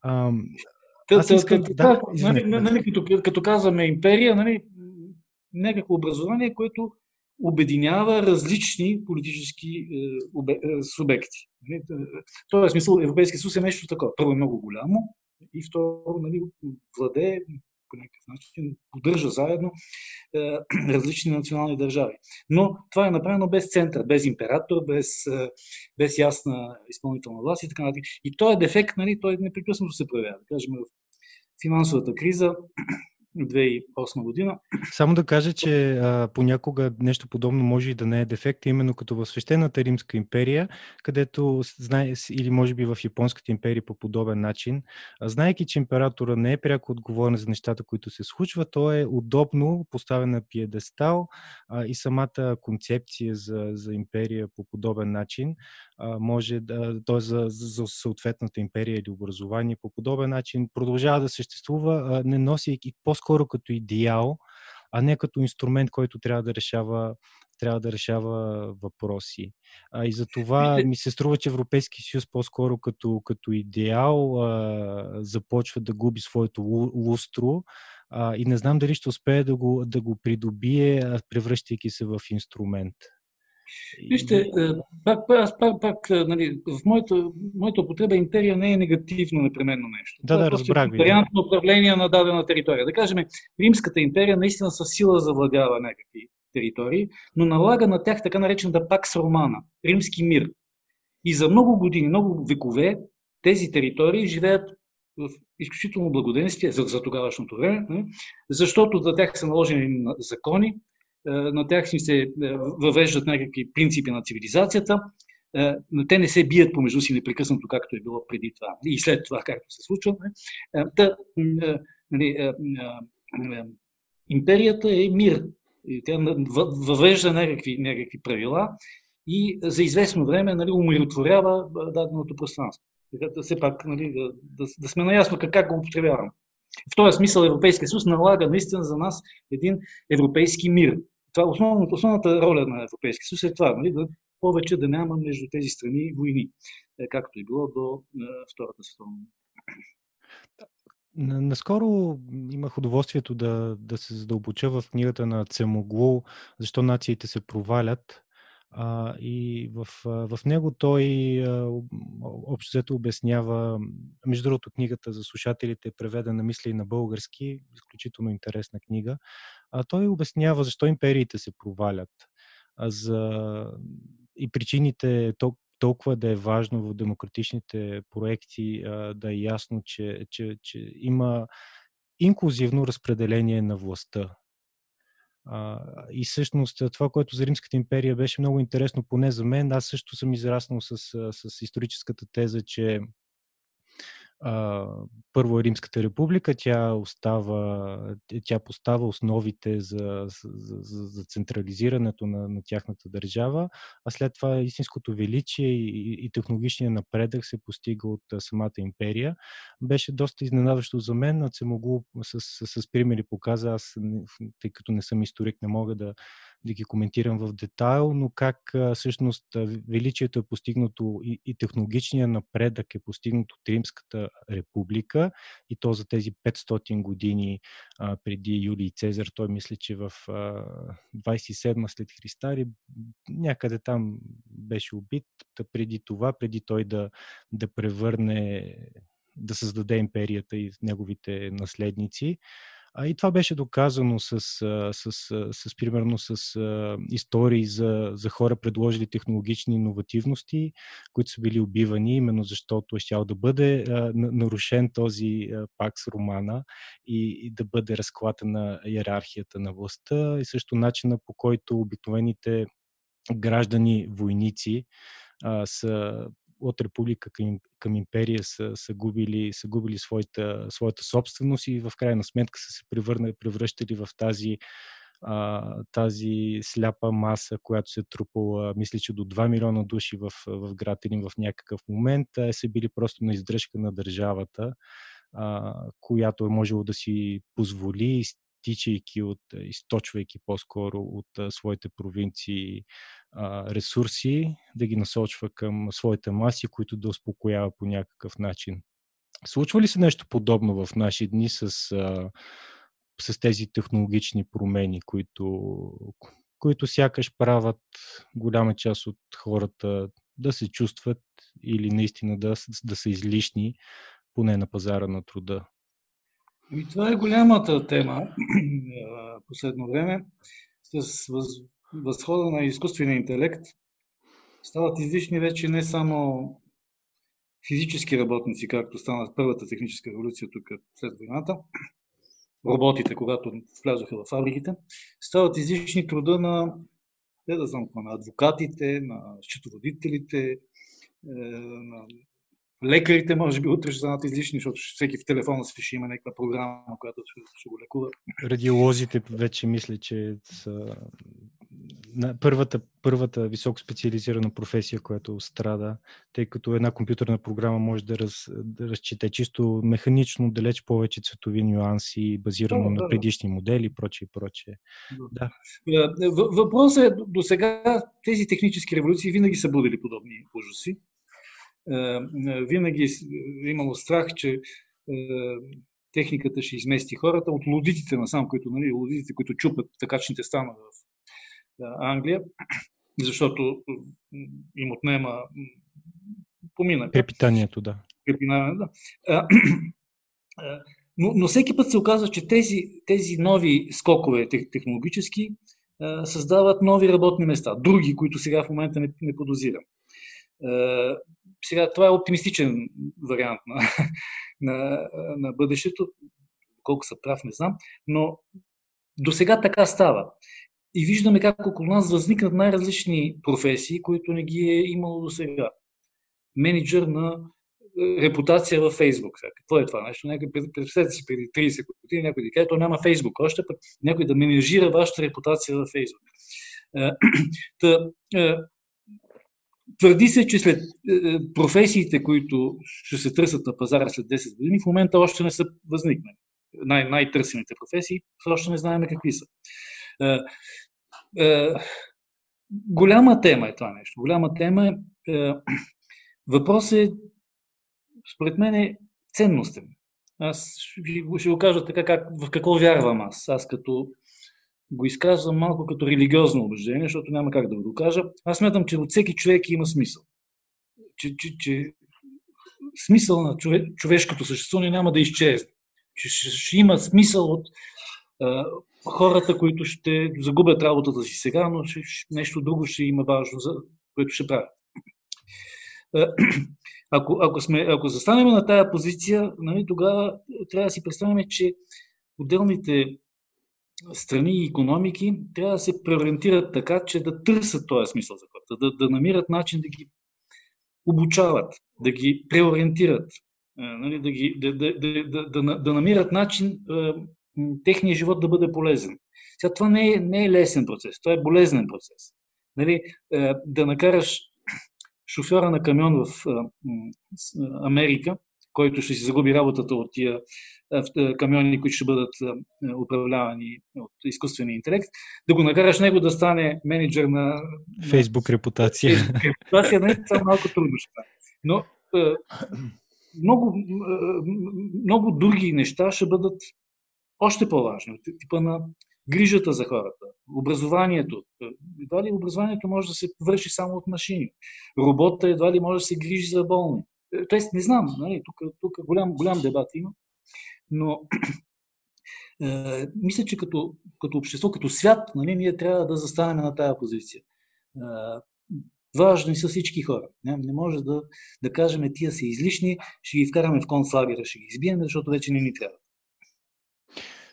А, аз искам, да, нали, нали, като, като казваме империя, нали, някакво образование, което обединява различни политически е, обе, е, субекти. Нали, в смисъл Европейския съюз е нещо такова. Първо е много голямо, и второ, нали, владее по някакъв начин, поддържа заедно е, различни национални държави. Но това е направено без център, без император, без, е, без ясна изпълнителна власт и така нататък. И този дефект, нали, той непрекъснато се проявява. Да кажем, в финансовата криза 2008 година. Само да кажа, че а, понякога нещо подобно може и да не е дефект, именно като в Свещената Римска империя, където, знае, или може би в Японската империя по подобен начин, а, знаеки, че императора не е пряко отговорен за нещата, които се случват, то е удобно поставен на пиедестал а, и самата концепция за, за империя по подобен начин може да, т.е. За, за съответната империя или образование по подобен начин продължава да съществува, не носи и по-скоро като идеал, а не като инструмент, който трябва да решава трябва да решава въпроси. А, и за това ми се струва, че Европейски съюз по-скоро като, като идеал а, започва да губи своето лустро а, и не знам дали ще успее да го, да го придобие, превръщайки се в инструмент. Вижте, е, пак, аз пак, пак е, нали, в моята, моята употреба империя не е негативно непременно нещо. Да, да, е разбрах ви. Вариант на управление на дадена територия. Да кажем, Римската империя наистина със сила завладява някакви територии, но налага на тях така наречената пакс романа, римски мир. И за много години, много векове тези територии живеят в изключително благоденствие за, за тогавашното време, защото за тях са наложени закони, на тях им се е, въвеждат някакви принципи на цивилизацията, е, но те не се бият помежду си непрекъснато, както е било преди това и след това, както се случва. Та, нали, империята е мир. Тя въвежда някакви, някакви правила и за известно време нали, умиротворява даденото пространство. Така да все пак нали, да, да, да сме наясно как, как го употребяваме. В този смисъл Европейския съюз налага наистина за нас един европейски мир. Това основната, основната роля на Европейския съюз е това, нали, да повече да няма между тези страни войни, е, както е било до е, Втората световна Наскоро имах удоволствието да, да се задълбоча в книгата на Цемоглу Защо нациите се провалят. А, и в, в него той общо обяснява, между другото книгата за слушателите е преведена мисли на български, изключително интересна книга. А, той обяснява защо империите се провалят. А, за, и причините тол- толкова да е важно в демократичните проекти а, да е ясно, че, че, че има инклюзивно разпределение на властта и всъщност това, което за Римската империя беше много интересно, поне за мен, аз също съм израснал с, с историческата теза, че а, първо е Римската република, тя, остава, тя постава основите за, за, за, централизирането на, на тяхната държава, а след това истинското величие и, и технологичния напредък се постига от самата империя. Беше доста изненадващо за мен, но се могу с, с, с примери показа, аз, тъй като не съм историк, не мога да, да ги коментирам в детайл, но как всъщност величието е постигнато и, и технологичният напредък е постигнато от Римската република и то за тези 500 години а, преди Юлий Цезар. Той мисли, че в а, 27 след Христа или някъде там беше убит. Преди това, преди той да, да превърне да създаде империята и неговите наследници. А и това беше доказано с, с, с, с примерно с истории за, за хора, предложили технологични иновативности, които са били убивани, именно защото е щял да бъде а, нарушен този а, пакс романа и, и да бъде разклатена иерархията на властта и също начина по който обикновените граждани, войници а, са от република към, към империя са, са, губили, са губили своята, своята собственост и в крайна сметка са се превърнали, превръщали в тази, а, тази сляпа маса, която се е трупала, мисля, че до 2 милиона души в, в град или в някакъв момент, а са били просто на издръжка на държавата, а, която е можело да си позволи, тичайки от, източвайки по-скоро от своите провинции ресурси, да ги насочва към своите маси, които да успокоява по някакъв начин. Случва ли се нещо подобно в наши дни с, с тези технологични промени, които, които сякаш правят голяма част от хората да се чувстват или наистина да, да са излишни, поне на пазара на труда? И това е голямата тема последно време. С въз, възхода на изкуствения интелект стават излишни вече не само физически работници, както стана първата техническа революция тук след войната, роботите, когато влязоха в фабриките, стават излишни труда на, не да знам, на адвокатите, на счетоводителите, е, на Лекарите, може би, утре ще станат излишни, защото всеки в телефона си ще има някаква програма, която ще, ще го лекува. Радиолозите вече мисля, че са първата, първата високо специализирана професия, която страда, тъй като една компютърна програма може да, раз, да разчете чисто механично далеч повече цветови нюанси, базирано да, на предишни модели и прочее, прочее. Да. да. Въпросът е, до сега тези технически революции винаги са будили подобни ужаси. Е, е, винаги е имало страх, че техниката ще измести хората от лудитите насам, които, нали, лудитите, които чупат такачните стана в Англия, защото им отнема поминъка. Препитанието, да. Препинаване, да. Но, но всеки път се оказва, че тези, тези нови скокове технологически създават нови работни места, други, които сега в момента не, не подозирам. Е, сега, това е оптимистичен вариант на, на, на бъдещето. Колко са прав, не знам. Но до сега така става. И виждаме как около нас възникнат най-различни професии, които не ги е имало до сега. Менеджер на е, репутация във Фейсбук. Какво е това нещо? Някой, представете си преди 30 години, някой да каже, то няма Фейсбук още, пък някой да менежира вашата репутация във Фейсбук. Та, Твърди се, че след е, е, професиите, които ще се търсят на пазара след 10 години, в момента още не са възникнали. Най- най-търсените професии, още не знаем какви са. Е, е, голяма тема е това нещо. Голяма тема е. е въпрос е, според мен, е ценностен. Аз ще го кажа така, как, в какво вярвам аз. Аз като го изказвам малко като религиозно убеждение, защото няма как да го докажа. Аз смятам, че от всеки човек има смисъл. Че, че, че смисъл на чове, човешкото съществуване няма да изчезне. Че ще, ще има смисъл от а, хората, които ще загубят работата си сега, но ще, нещо друго ще има важно, за което ще правят. Ако, ако, сме, ако застанем на тая позиция, нали, тогава трябва да си представим, че отделните страни и економики трябва да се преориентират така, че да търсят този смисъл за хората, да, да намират начин да ги обучават, да ги преориентират, нали, да, ги, да, да, да, да, да намират начин техния живот да бъде полезен. Сега това не е, не е лесен процес, това е болезнен процес. Нали, да накараш шофьора на камион в Америка който ще си загуби работата от тия камиони, които ще бъдат управлявани от изкуствения интелект, да го накараш него да стане менеджер на... Фейсбук репутация. Фейсбук репутация, не е малко трудно ще Но много, много други неща ще бъдат още по-важни. Типа на грижата за хората, образованието. Едва ли образованието може да се върши само от машини. Робота едва ли може да се грижи за болни. Тоест, не знам, нали, тук, тук голям, голям дебат има, но е, мисля, че като, като общество, като свят, нали, ние трябва да застанем на тая позиция. Е, важни са всички хора. Не, не може да, да кажем, тия са излишни, ще ги вкараме в концлагера, ще ги избием, защото вече не ни трябва.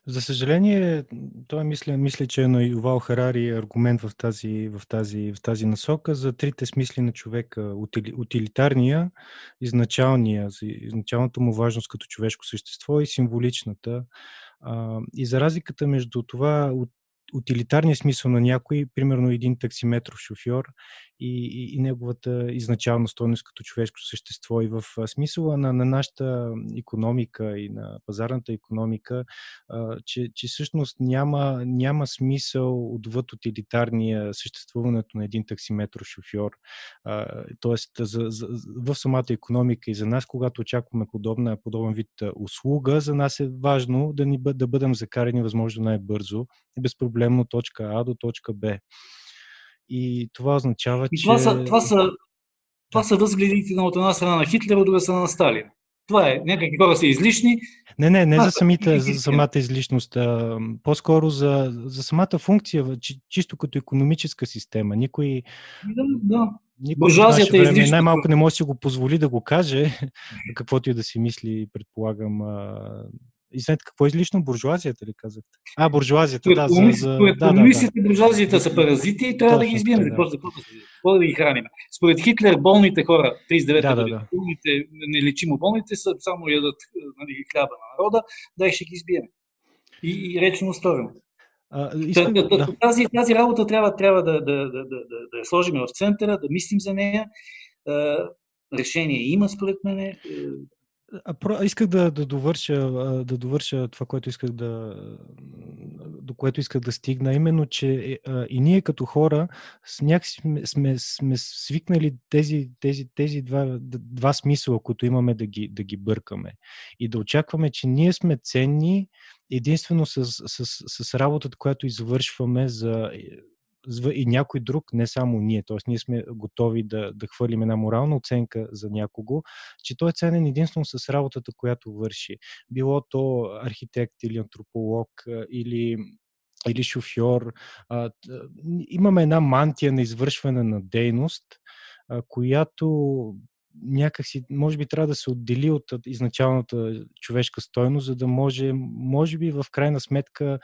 За съжаление, той мисля, мисля, че е на Ювал Харари аргумент в тази, в, тази, в тази насока за трите смисли на човека. Утилитарния, изначалния, изначалната му важност като човешко същество и символичната. И за разликата между това утилитарния смисъл на някой, примерно един таксиметров шофьор и, и, и неговата изначална стойност като човешко същество. И в смисъла на, на нашата економика и на пазарната економика, а, че, че всъщност няма, няма смисъл отвъд утилитарния съществуването на един таксиметров шофьор. А, тоест, за, за, в самата економика и за нас, когато очакваме подобна, подобен вид услуга, за нас е важно да, ни, да бъдем закарани възможно най-бързо и безпроблемно точка А до точка Б. И това означава, и това че... Са, това са, това са възгледите на от една страна на Хитлер, от друга страна на Сталин. Това е. Някакви хора са излишни. Не, не, не за, самите, за самата излишност. А, по-скоро за, за самата функция, чисто като економическа система. Никой. Да, да. Никой Буржуазията е време, най-малко не може да си го позволи да го каже, каквото и да си мисли, предполагам, и след какво е излишно буржуазията ли казахте? А, буржуазията, да. За, за... Според да, да, да. буржуазията са паразити и трябва Точно, да ги избием. Да. Какво да ги храним? Според Хитлер болните хора, 39 да, да, да. болните, нелечимо болните са само ядат нали, хляба на народа, дай ще ги избием. И, и речно искам, да. тази, тази работа трябва, трябва да, да, да, да, да, да я сложим в центъра, да мислим за нея. Решение има, според мен. А, исках да, да, довърша, да довърша това, което исках да, до което исках да стигна, именно, че а, и ние като хора някакси сме, сме, сме свикнали тези, тези, тези два, два смисъла, които имаме да ги, да ги бъркаме. И да очакваме, че ние сме ценни единствено с, с, с, с работата, която извършваме за и някой друг, не само ние. Тоест, ние сме готови да, да хвърлим една морална оценка за някого, че той е ценен единствено с работата, която върши. Било то архитект или антрополог, или или шофьор. Имаме една мантия на извършване на дейност, която някакси, може би трябва да се отдели от изначалната човешка стойност, за да може, може би в крайна сметка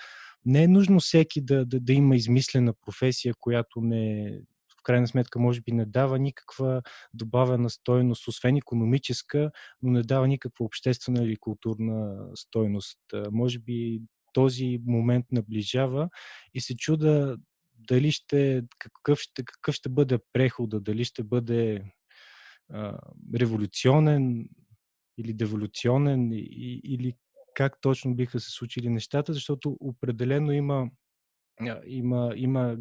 не е нужно всеки да, да, да има измислена професия, която не, в крайна сметка, може би не дава никаква добавена стойност, освен економическа, но не дава никаква обществена или културна стойност. Може би този момент наближава и се чуда дали ще, какъв ще, какъв ще бъде прехода, дали ще бъде а, революционен или деволюционен, или как точно биха се случили нещата, защото определено има, има, има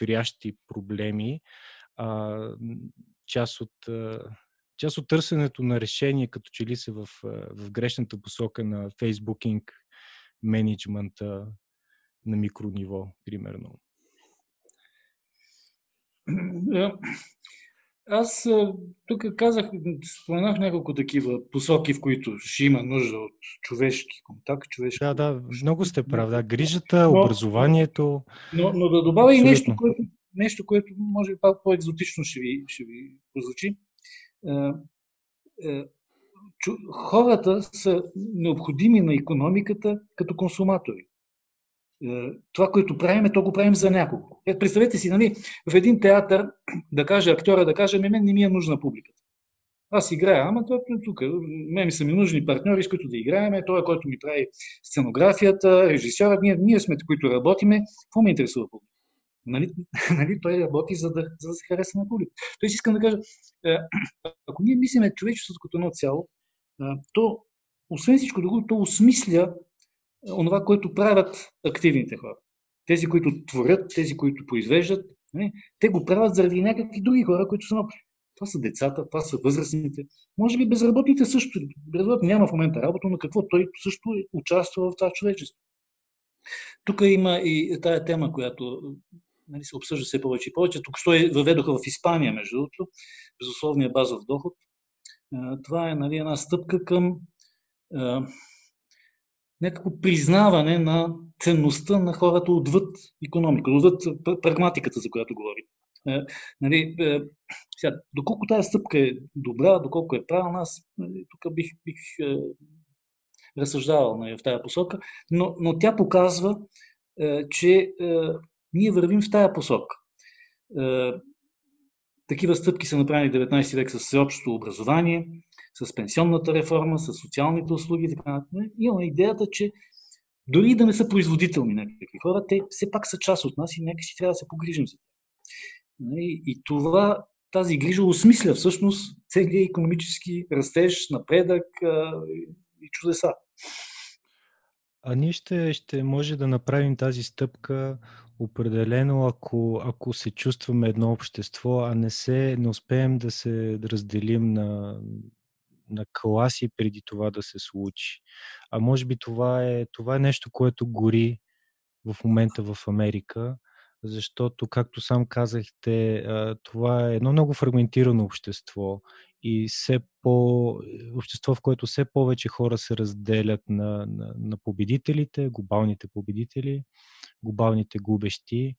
врящи проблеми. А, част от част от търсенето на решение, като че ли са в, в грешната посока на фейсбукинг менеджмента на микрониво, примерно. Аз тук казах, споменах няколко такива посоки, в които ще има нужда от човешки контакт, човешки... Да, да, много сте прав. Да. Грижата, но, образованието... Но, но да добавя и нещо, което, нещо, което може би по-екзотично ще ви, ще ви прозвучи. Хората са необходими на економиката като консуматори. Е, това, което правим, то го правим за някого. Е, представете си, нали, в един театър, да каже актьора, да каже, мен не ми е нужна публиката. Аз играя, ама това е тук. Мен ми са ми нужни партньори, с които да играем. Той, който ми прави сценографията, режисьорът. Ние, ние сме, които работиме. Какво ме интересува публика? Нали, нали, той работи за да, за да се хареса на публика. Тоест искам да кажа, е, ако ние мислиме човечеството като едно цяло, то, освен всичко друго, то осмисля онова, което правят активните хора. Тези, които творят, тези, които произвеждат, не? те го правят заради някакви други хора, които са това са децата, това са възрастните. Може би безработните също. Безработни няма в момента работа, но какво той също е участва в това човечество. Тук има и тая тема, която нали, се обсъжда все повече и повече. Тук що е въведоха в Испания, между другото, безусловния базов доход. Това е нали, една стъпка към някакво признаване на ценността на хората отвъд економика, отвъд прагматиката, за която говорите. Е, нали, е, сега, доколко тази стъпка е добра, доколко е правилна, аз нали, тук бих, бих е, разсъждавал нали, в тази посока, но, но тя показва, е, че е, ние вървим в тая посока. Е, такива стъпки са направени в 19 век с всеобщото образование, с пенсионната реформа, с социалните услуги и така нататък. Имаме идеята, че дори да не са производителни някакви хора, те все пак са част от нас и някакси трябва да се погрижим за тях. Нали, и това, тази грижа осмисля всъщност целият економически растеж, напредък и чудеса. А ние ще, ще може да направим тази стъпка определено, ако, ако се чувстваме едно общество, а не, се, не успеем да се разделим на, на класи преди това да се случи. А може би това е, това е нещо, което гори в момента в Америка защото, както сам казахте, това е едно много фрагментирано общество и все по... общество, в което все повече хора се разделят на, на, на победителите, глобалните победители, глобалните губещи,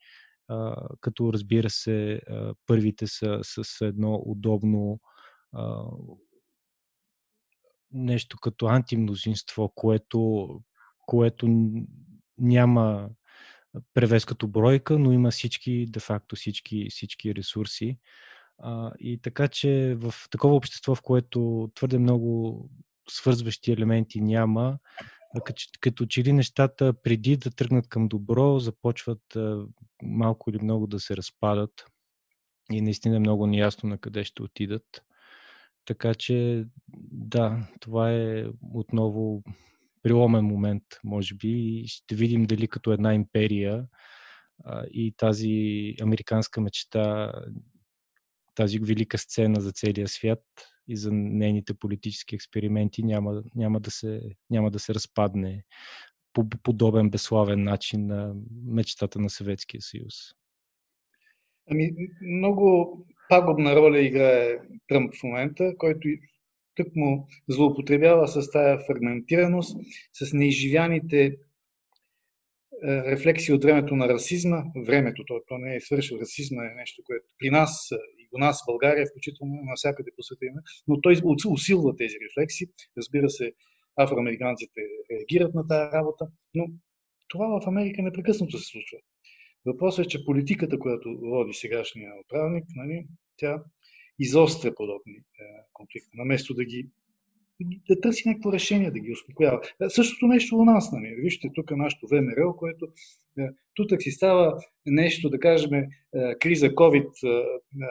като разбира се, първите са с едно удобно нещо като антимнозинство, което, което няма превес като бройка, но има всички, де-факто всички, всички ресурси. А, и така, че в такова общество, в което твърде много свързващи елементи няма, като, че ли нещата преди да тръгнат към добро, започват а, малко или много да се разпадат и наистина е много неясно на къде ще отидат. Така че, да, това е отново приломен момент, може би, ще видим дали като една империя а, и тази американска мечта, тази велика сцена за целия свят и за нейните политически експерименти няма, няма, да, се, няма да се разпадне по подобен безславен начин на мечтата на Съветския съюз. Ами, много пагубна роля играе Тръмп в момента, който тък му злоупотребява с тая фрагментираност, с неизживяните е, рефлексии от времето на расизма. Времето, то, то не е свършил. Расизма е нещо, което при нас и у нас в България, включително навсякъде по света има, но той усилва тези рефлекси. Разбира се, афроамериканците реагират на тази работа, но това в Америка непрекъснато се случва. Въпросът е, че политиката, която води сегашния управник, нали, тя изостря подобни е, конфликти, наместо да ги да търси някакво решение, да ги успокоява. Е, същото нещо у нас, нали? Вижте тук нашото ВМРО, което е, тук си става нещо, да кажем, е, криза COVID, е, е,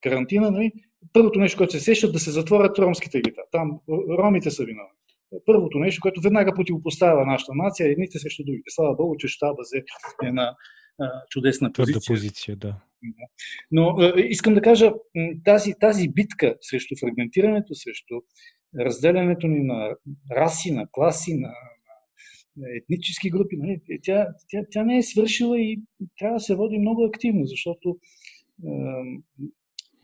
карантина, нали? Първото нещо, което се сещат, да се затворят ромските гета. Там ромите са виновни. Първото нещо, което веднага противопоставя нашата нация, е едните срещу другите. Слава Богу, че щаба взе една чудесна позиция. Позиция, да. Но искам да кажа, тази, тази битка срещу фрагментирането, срещу разделянето ни на раси, на класи, на, на етнически групи, нали, тя, тя, тя не е свършила и трябва да се води много активно, защото е,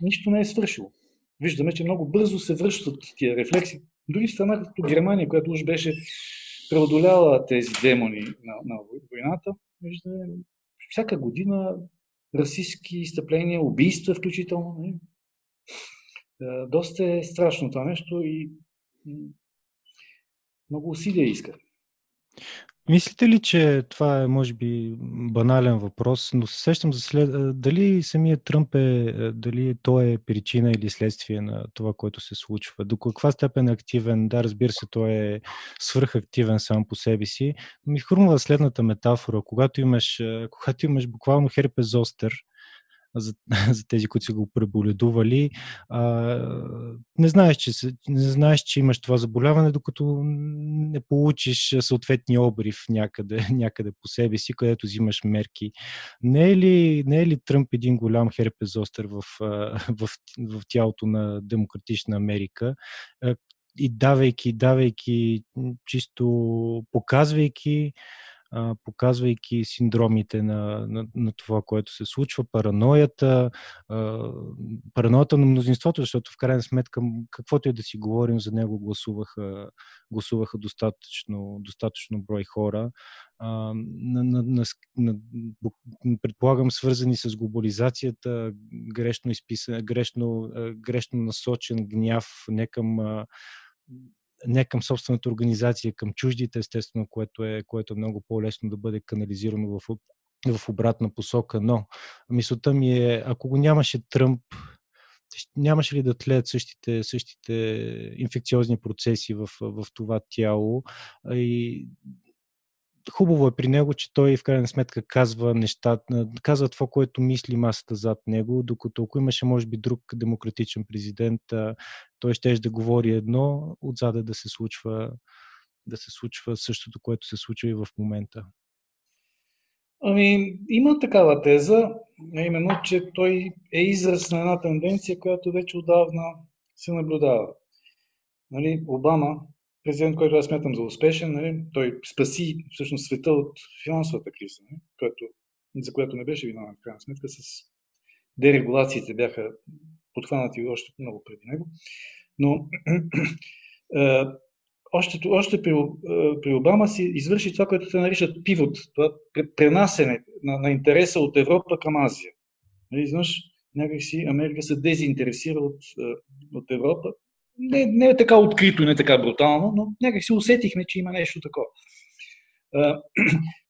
нищо не е свършило. Виждаме, че много бързо се връщат тия рефлекси. Дори страна като Германия, която уж беше преодоляла тези демони на, на войната, виждаме, всяка година расистски изстъпления, убийства включително. Не? Е, доста е страшно това нещо и много усилия иска. Мислите ли, че това е, може би, банален въпрос, но се сещам за след... дали самият Тръмп е, дали той е причина или следствие на това, което се случва? До каква степен е активен? Да, разбира се, той е свръхактивен сам по себе си. Ми хрумва следната метафора. Когато имаш, когато имаш буквално херпес зостер, за, за тези, които са го преболедували. А, не, знаеш, че, не знаеш, че имаш това заболяване, докато не получиш съответния обрив някъде, някъде по себе си, където взимаш мерки. Не е ли, не е ли Тръмп един голям херпезостър в, в, в тялото на демократична Америка, и давайки, давайки, чисто показвайки показвайки синдромите на, на, на това, което се случва, параноята, а, параноята на мнозинството, защото в крайна сметка, каквото и да си говорим, за него гласуваха, гласуваха достатъчно, достатъчно брой хора. А, на, на, на, на, предполагам, свързани с глобализацията, грешно, изписан, грешно, грешно насочен гняв не към не към собствената организация, към чуждите, естествено, което е, което е много по-лесно да бъде канализирано в, в обратна посока. Но мисълта ми е, ако го нямаше Тръмп, нямаше ли да тлеят същите, същите инфекциозни процеси в, в това тяло и хубаво е при него, че той в крайна сметка казва нещата, казва това, което мисли масата зад него, докато ако имаше, може би, друг демократичен президент, той ще да говори едно, отзаде да се случва да се случва същото, което се случва и в момента. Ами, има такава теза, а именно, че той е израз на една тенденция, която вече отдавна се наблюдава. Нали, Обама президент, който аз смятам за успешен, нали, той спаси всъщност света от финансовата криза, нали, което, за която не беше виновен в крайна сметка, с дерегулациите бяха подхванати още много преди него. Но още, още при, при Обама си извърши това, което се наричат пивот, това пренасене на, на интереса от Европа към Азия. Нали, изведнъж някакси Америка се дезинтересира от, от Европа не, не е така открито и не е така брутално, но някак си усетихме, че има нещо такова.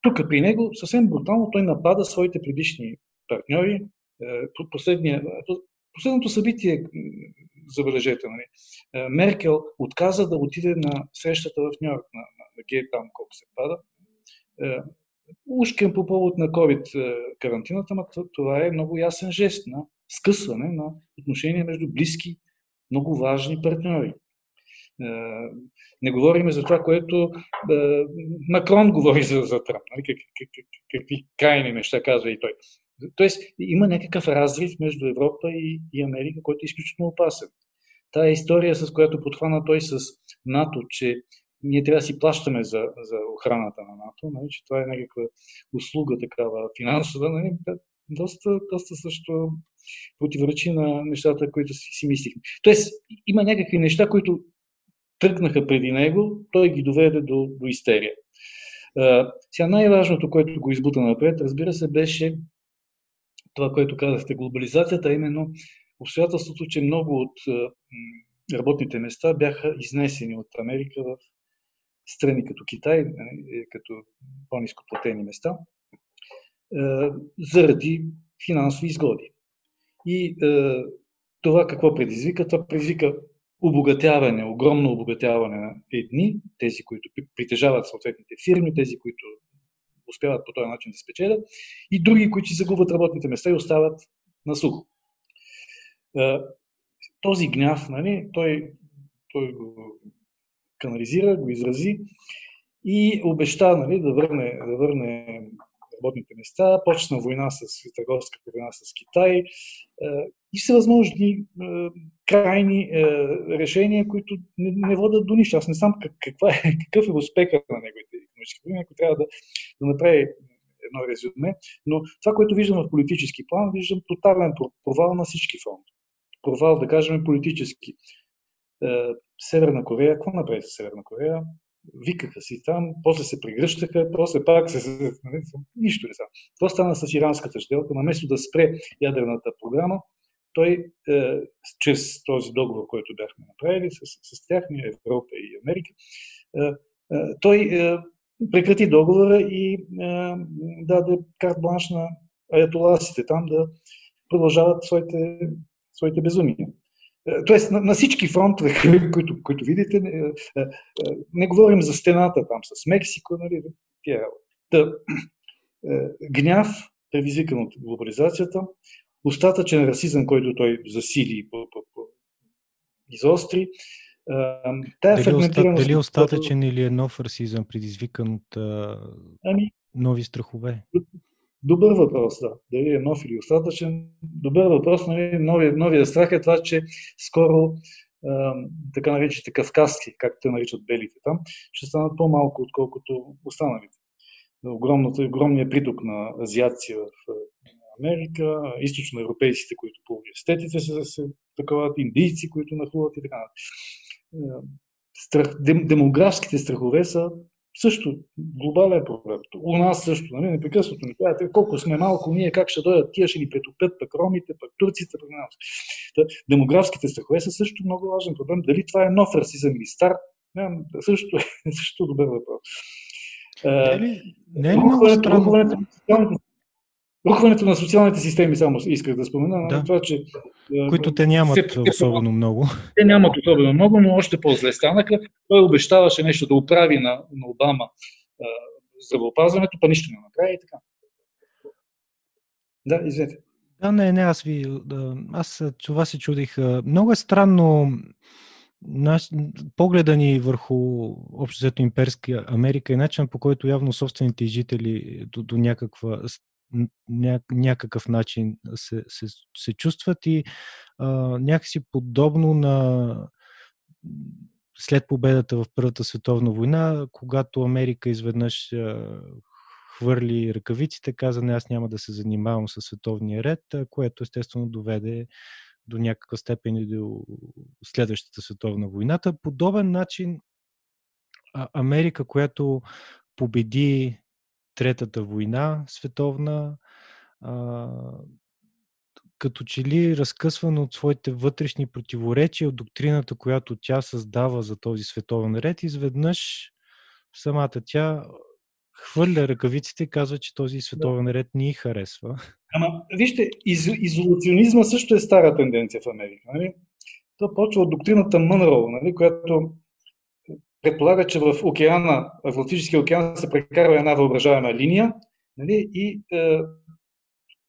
Тук при него съвсем брутално той напада своите предишни партньори. Последното събитие, забележете, нали, Меркел отказа да отиде на срещата в Нью Йорк, на, на, на Гей там, колко се пада. Ушкем по повод на COVID карантината, но това е много ясен жест на скъсване на отношения между близки много важни партньори. Е, не говорим за това, което е, Макрон говори за, за Тръмп. Нали? Как, как, как, какви крайни неща казва и той. Тоест, има някакъв разрив между Европа и, и Америка, който е изключително опасен. Тая история, с която подхвана той с НАТО, че ние трябва да си плащаме за, за охраната на НАТО, нали, че това е някаква услуга такава финансова, нали, доста, доста също противоречи на нещата, които си, си мислихме. Тоест, има някакви неща, които тръгнаха преди него, той ги доведе до, до истерия. А, сега най-важното, което го избута напред, разбира се, беше това, което казахте, глобализацията, именно обстоятелството, че много от работните места бяха изнесени от Америка в страни като Китай, нали, като по-низко платени места, заради финансови изгоди. И е, това какво предизвика? Това предизвика обогатяване, огромно обогатяване на едни, тези, които притежават съответните фирми, тези, които успяват по този начин да спечелят, и други, които си загубват работните места и остават на сухо. Е, този гняв, нали, той, той го канализира, го изрази и обеща нали, да, върне, да върне работните места, почна война с търговска война с Китай е, и всевъзможни е, крайни е, решения, които не, не водят до нищо. Аз не знам как, каква е, какъв е успеха на неговите економически проблеми, ако трябва да, да направи едно резюме. Но това, което виждам в политически план, виждам тотален провал на всички фронтове. Провал, да кажем, политически. Северна Корея, какво направи с Северна Корея? Викаха си там, после се прегръщаха, после пак се... Нали, нищо не стана. Това стана с иранската сделка. Наместо да спре ядрената програма, той, е, чрез този договор, който бяхме направили с, с тях, Европа и Америка, е, е, той е, прекрати договора и е, даде карт бланш на аятоласите там да продължават своите, своите безумия. Е, тоест, на, на всички фронтове, които, които видите, не, е, е, не говорим за стената там с Мексико, нали, тя, да, гняв, предизвикан от глобализацията, остатъчен расизъм, който той засили, изостри. Тая дали, фрагментираност... Дали остатъчен или е нов расизъм, предизвикан от ами, нови страхове? Добър въпрос, да. Дали е нов или остатъчен. Добър въпрос. Нали? Новия, новия страх е това, че скоро така наречените кавказски, както те наричат белите там, ще станат по-малко, отколкото останалите. огромният приток на азиаци в Америка, източноевропейците, които по университетите се, се таковат, индийци, които нахлуват и така нататък. Страх, дем, демографските страхове са също глобален проблем. У нас също, нали, непрекъснато ни кажете, колко сме малко ние, как ще дойдат, тия ще ни претопят, пък ромите, пък турците, пък нас. Демографските страхове са също много важен проблем. Дали това е нов расизъм или стар, не, също, е също добър въпрос. Не е ли, не е ли много странно? Рухването на социалните системи, само исках да спомена, нали, да. това, че... Които те нямат се, особено много. Те нямат особено много, но още по-зле станаха. Той обещаваше нещо да оправи на, на Обама а, здравеопазването, па нищо не направи и така. Да, извинете. Да, не, не, аз ви... Аз това се чудих. Много е странно наш, погледа ни върху обществото имперска Америка и начин по който явно собствените жители до, до някаква ня, някакъв начин се, се, се чувстват и а, някакси подобно на след победата в Първата световна война, когато Америка изведнъж а, хвърли ръкавиците, каза не, аз няма да се занимавам с световния ред, което естествено доведе до някаква степен и до следващата световна войната. Подобен начин Америка, която победи Третата война световна, а, като че ли разкъсвана от своите вътрешни противоречия, от доктрината, която тя създава за този световен ред, изведнъж самата тя хвърля ръкавиците и казва, че този световен ред ни харесва. Ама, вижте, из, изолационизма също е стара тенденция в Америка. Нали? То почва от доктрината Мънроу, нали, която предполага, че в океана, в Атлантическия океан се прекарва една въображаема линия нали, и е,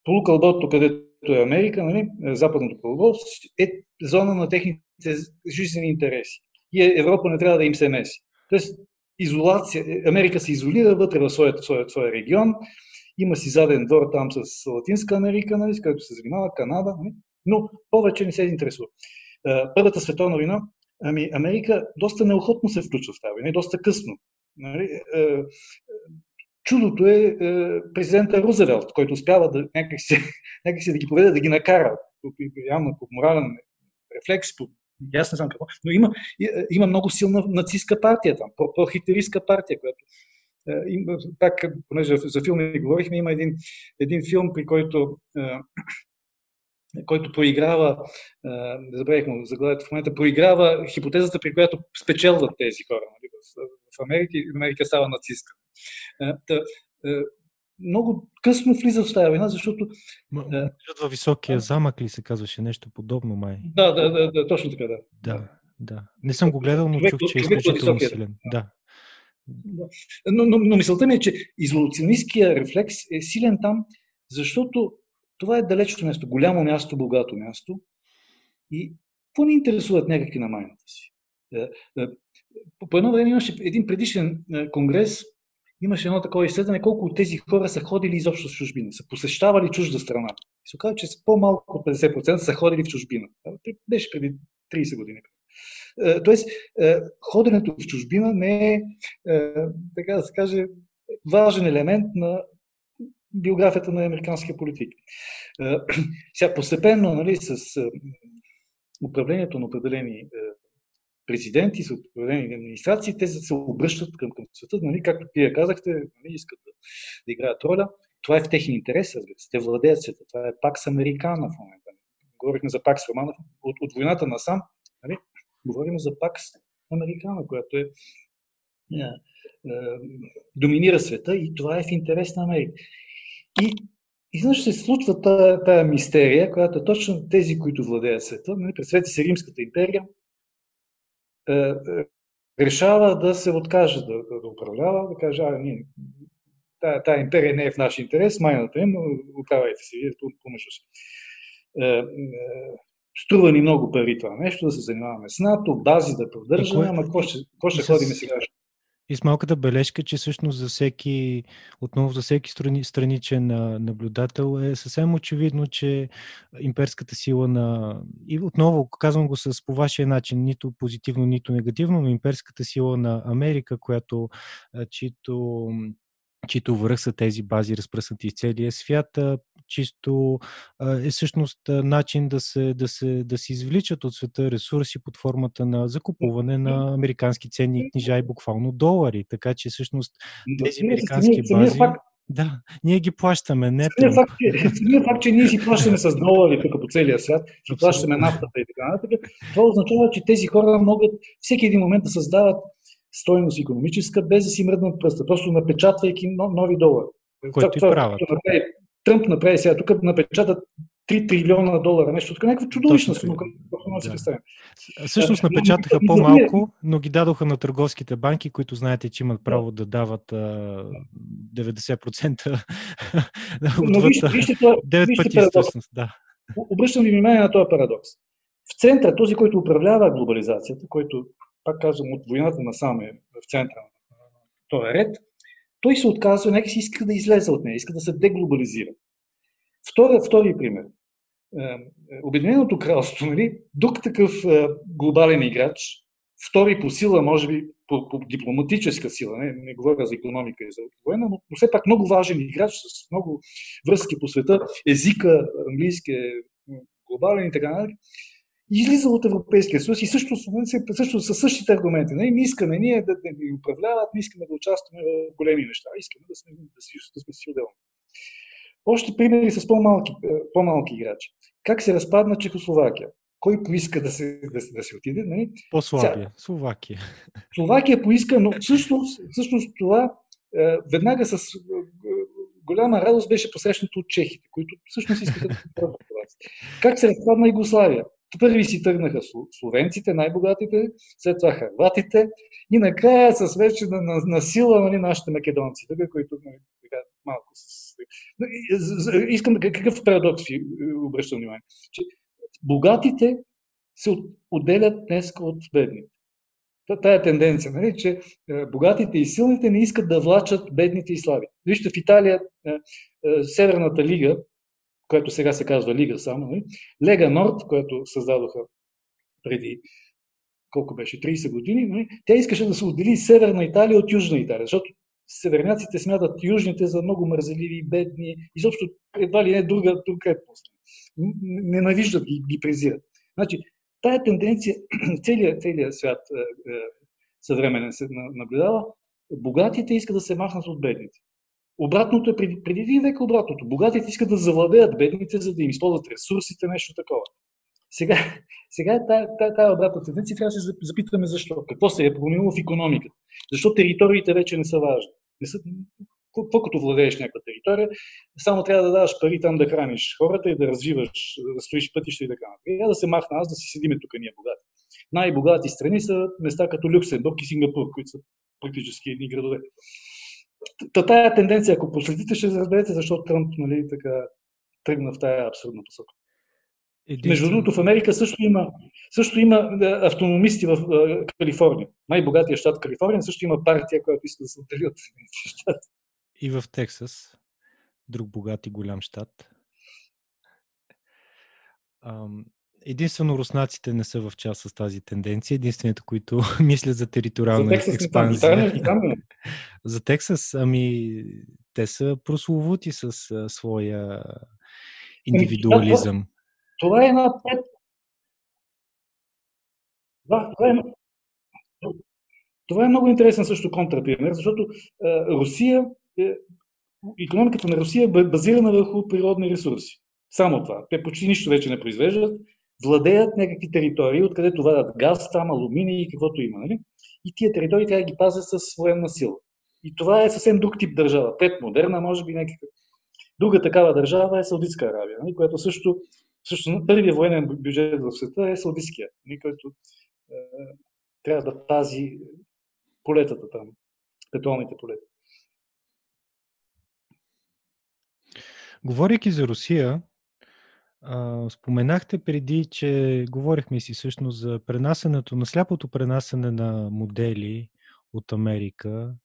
полукълбото, където е Америка, нали, е, западното полукълбо, е зона на техните жизнени интереси. И е, Европа не трябва да им се меси. Тоест, изолация, е, Америка се изолира вътре в своя, своя, своя регион, има си заден двор там с Латинска Америка, нали, с който се занимава, Канада, нали, но повече не се интересува. Първата световна война Ами, Америка доста неохотно се включва в тази война, доста късно. Нали? Е, е, чудото е, е президента Рузвелт, който успява да някакси, някакси да ги поведе, да ги накара, явно по морален рефлекс, по аз не знам какво, но има, има много силна нацистска партия там, про-хитлеристка партия, която пак, понеже за филми говорихме, има един, един филм, при който който проиграва, не забравих му заглавието в момента, проиграва хипотезата, при която спечелват тези хора. Нали, в, Америка и Америка става нацистка. Та, много късно влизат в тази война, защото... във високия замък ли се казваше нещо подобно, май? Да, да, да, да точно така, да. Да, да. Не съм го гледал, но чух, че е изключително силен. Да. да. Но, но, но мисълта ми е, че изолационистския рефлекс е силен там, защото това е далечно място, голямо място, богато място. И какво ни интересуват някакви на майната си? Е, е, по едно време имаше един предишен е, конгрес, имаше едно такова изследване, колко от тези хора са ходили изобщо в чужбина, са посещавали чужда страна. И се оказа, че с по-малко от 50% са ходили в чужбина. Беше преди 30 години. Тоест, ходенето в чужбина не е, така да се каже, важен елемент на биографията на американския политик. Е, сега постепенно, нали, с е, управлението на определени е, президенти, с определени администрации, те се обръщат към, към света, нали, както вие казахте, нали, искат да, да играят роля. Това е в техния интерес, разбира се. Те владеят света. Това е пак с Американа в момента. Говорихме за Пакс Романов. От, от войната насам, нали, говорим за Пакс Американа, която е, е, доминира света и това е в интерес на Америка. И изведнъж се случва тая, тая мистерия, която е точно тези, които владеят света. Нали, представете се Римската империя, е, е, решава да се откаже да, да, да управлява, да каже, а, ние, тая, тая империя не е в наш интерес, майната им, управяйте се вие помежду си. е, е, струва ни много пари това нещо, да се занимаваме с НАТО, бази да поддържаме, ама какво ще, какво ще ходим сега? И с малката бележка, че всъщност за всеки, отново за всеки страни, страничен наблюдател е съвсем очевидно, че имперската сила на... И отново казвам го с по вашия начин, нито позитивно, нито негативно, но имперската сила на Америка, която чието чието връх са тези бази, разпръснати из целия свят, чисто е всъщност начин да се, да, се, да се извличат от света ресурси под формата на закупуване на американски ценни книжа и буквално долари. Така че всъщност тези американски бази... Да, ние ги плащаме, не самия факт, че, самия факт, че ние си плащаме с долари тук по целия свят, си плащаме нафтата и така нататък, това означава, че тези хора могат всеки един момент да създават стойност економическа, без да си мръднат пръста, просто напечатвайки нови долари. Което това, и правят. Направи, Тръмп направи сега, тук напечатат 3 трилиона долара, нещо така, някаква чудовищна сума, да. Всъщност напечатаха по-малко, но ги дадоха на търговските банки, които знаете, че имат право да дават а, 90% но вижте, вижте, това, 9 пъти всъщност, да. Обръщам ви внимание на този парадокс. В центъра, този, който управлява глобализацията, който пак казвам, от войната насам е в центъра на този ред, той се отказва, нека си иска да излезе от нея, иска да се деглобализира. Втори, втори пример. Е, е, Обединеното кралство, нали, друг такъв е, глобален играч, втори по сила, може би по, по дипломатическа сила, не, не говоря за економика и за военна, но, но все пак много важен играч с много връзки по света, езика, английски глобален и така нататък излиза от Европейския съюз и също, също със същите аргументи. Не, не искаме ние да, да ни управляват, не искаме да участваме в големи неща, искаме да сме, да си, да сме си отделни. Още примери с по-малки, е, по-малки играчи. Как се разпадна Чехословакия? Кой поиска да се, да, да се отиде? Не? По-слабия. Словакия. Словакия поиска, но всъщност, всъщност това е, веднага с е, голяма радост беше посрещнато от чехите, които всъщност искаха да се това. Как се разпадна Югославия? Първи си тръгнаха словенците, най-богатите, след това харватите и накрая с вече на, на, на сила нали, нашите македонци, така, които нали, така, малко с... Искам какъв парадокс ви обръщам внимание. Че богатите се отделят днес от бедните. Тая тенденция, нали, че е, богатите и силните не искат да влачат бедните и слаби. Вижте, в Италия е, е, Северната лига, което сега се казва Лига само, нали? Лега Норд, което създадоха преди колко беше, 30 години, нали? тя искаше да се отдели Северна Италия от Южна Италия, защото северняците смятат южните за много мързеливи, бедни, изобщо едва ли не друга, друга етност. Ненавиждат ги, ги презират. Значи, тая тенденция целият, целият свят е, е, съвременен се наблюдава. Богатите искат да се махнат от бедните. Обратното е преди, преди един век обратното. Богатите искат да завладеят бедните, за да им използват ресурсите, нещо такова. Сега, сега е тая, тая, тая обратна тенденция. Трябва да се запитаме защо. Какво се е променило в економиката? Защо териториите вече не са важни? Не са, какво владееш някаква територия, само трябва да даваш пари там да храниш хората и да развиваш, да строиш пътища и така нататък. Я да се махна аз да си седиме тук ние богати. Най-богати страни са места като Люксембург и Сингапур, които са практически едни градове. Та тая тенденция, ако последите, ще разберете защо Тръмп нали, така, тръгна в тая абсурдна посока. Единствен... Между другото, в Америка също има, също има автономисти в Калифорния. Най-богатия щат Калифорния също има партия, която иска да се отдели от щата. И в Тексас, друг богат и голям щат. Единствено руснаците не са в част с тази тенденция. Единствените, които мислят за териториална за Тексас експанзия. за Тексас, ами те са прословути с а, своя индивидуализъм. Това, това е една да, това е, това е много интересен също контрапример, защото е, Русия, е, економиката на Русия е базирана върху природни ресурси. Само това. Те почти нищо вече не произвеждат владеят някакви територии, откъдето вадат газ, там алуминий и каквото има. Нали? И тия територии трябва да ги пазят с военна сила. И това е съвсем друг тип държава. Предмодерна, може би някаква. Друга такава държава е Саудитска Аравия, нали? която също, също първият военен бюджет в света е Саудитския, нали? който е, трябва да пази полетата там, петролните полета. Говорейки за Русия, А, споменахте преди, че говорихме си всъщност за пренасенето, на сляпото пренасене на модели от Америка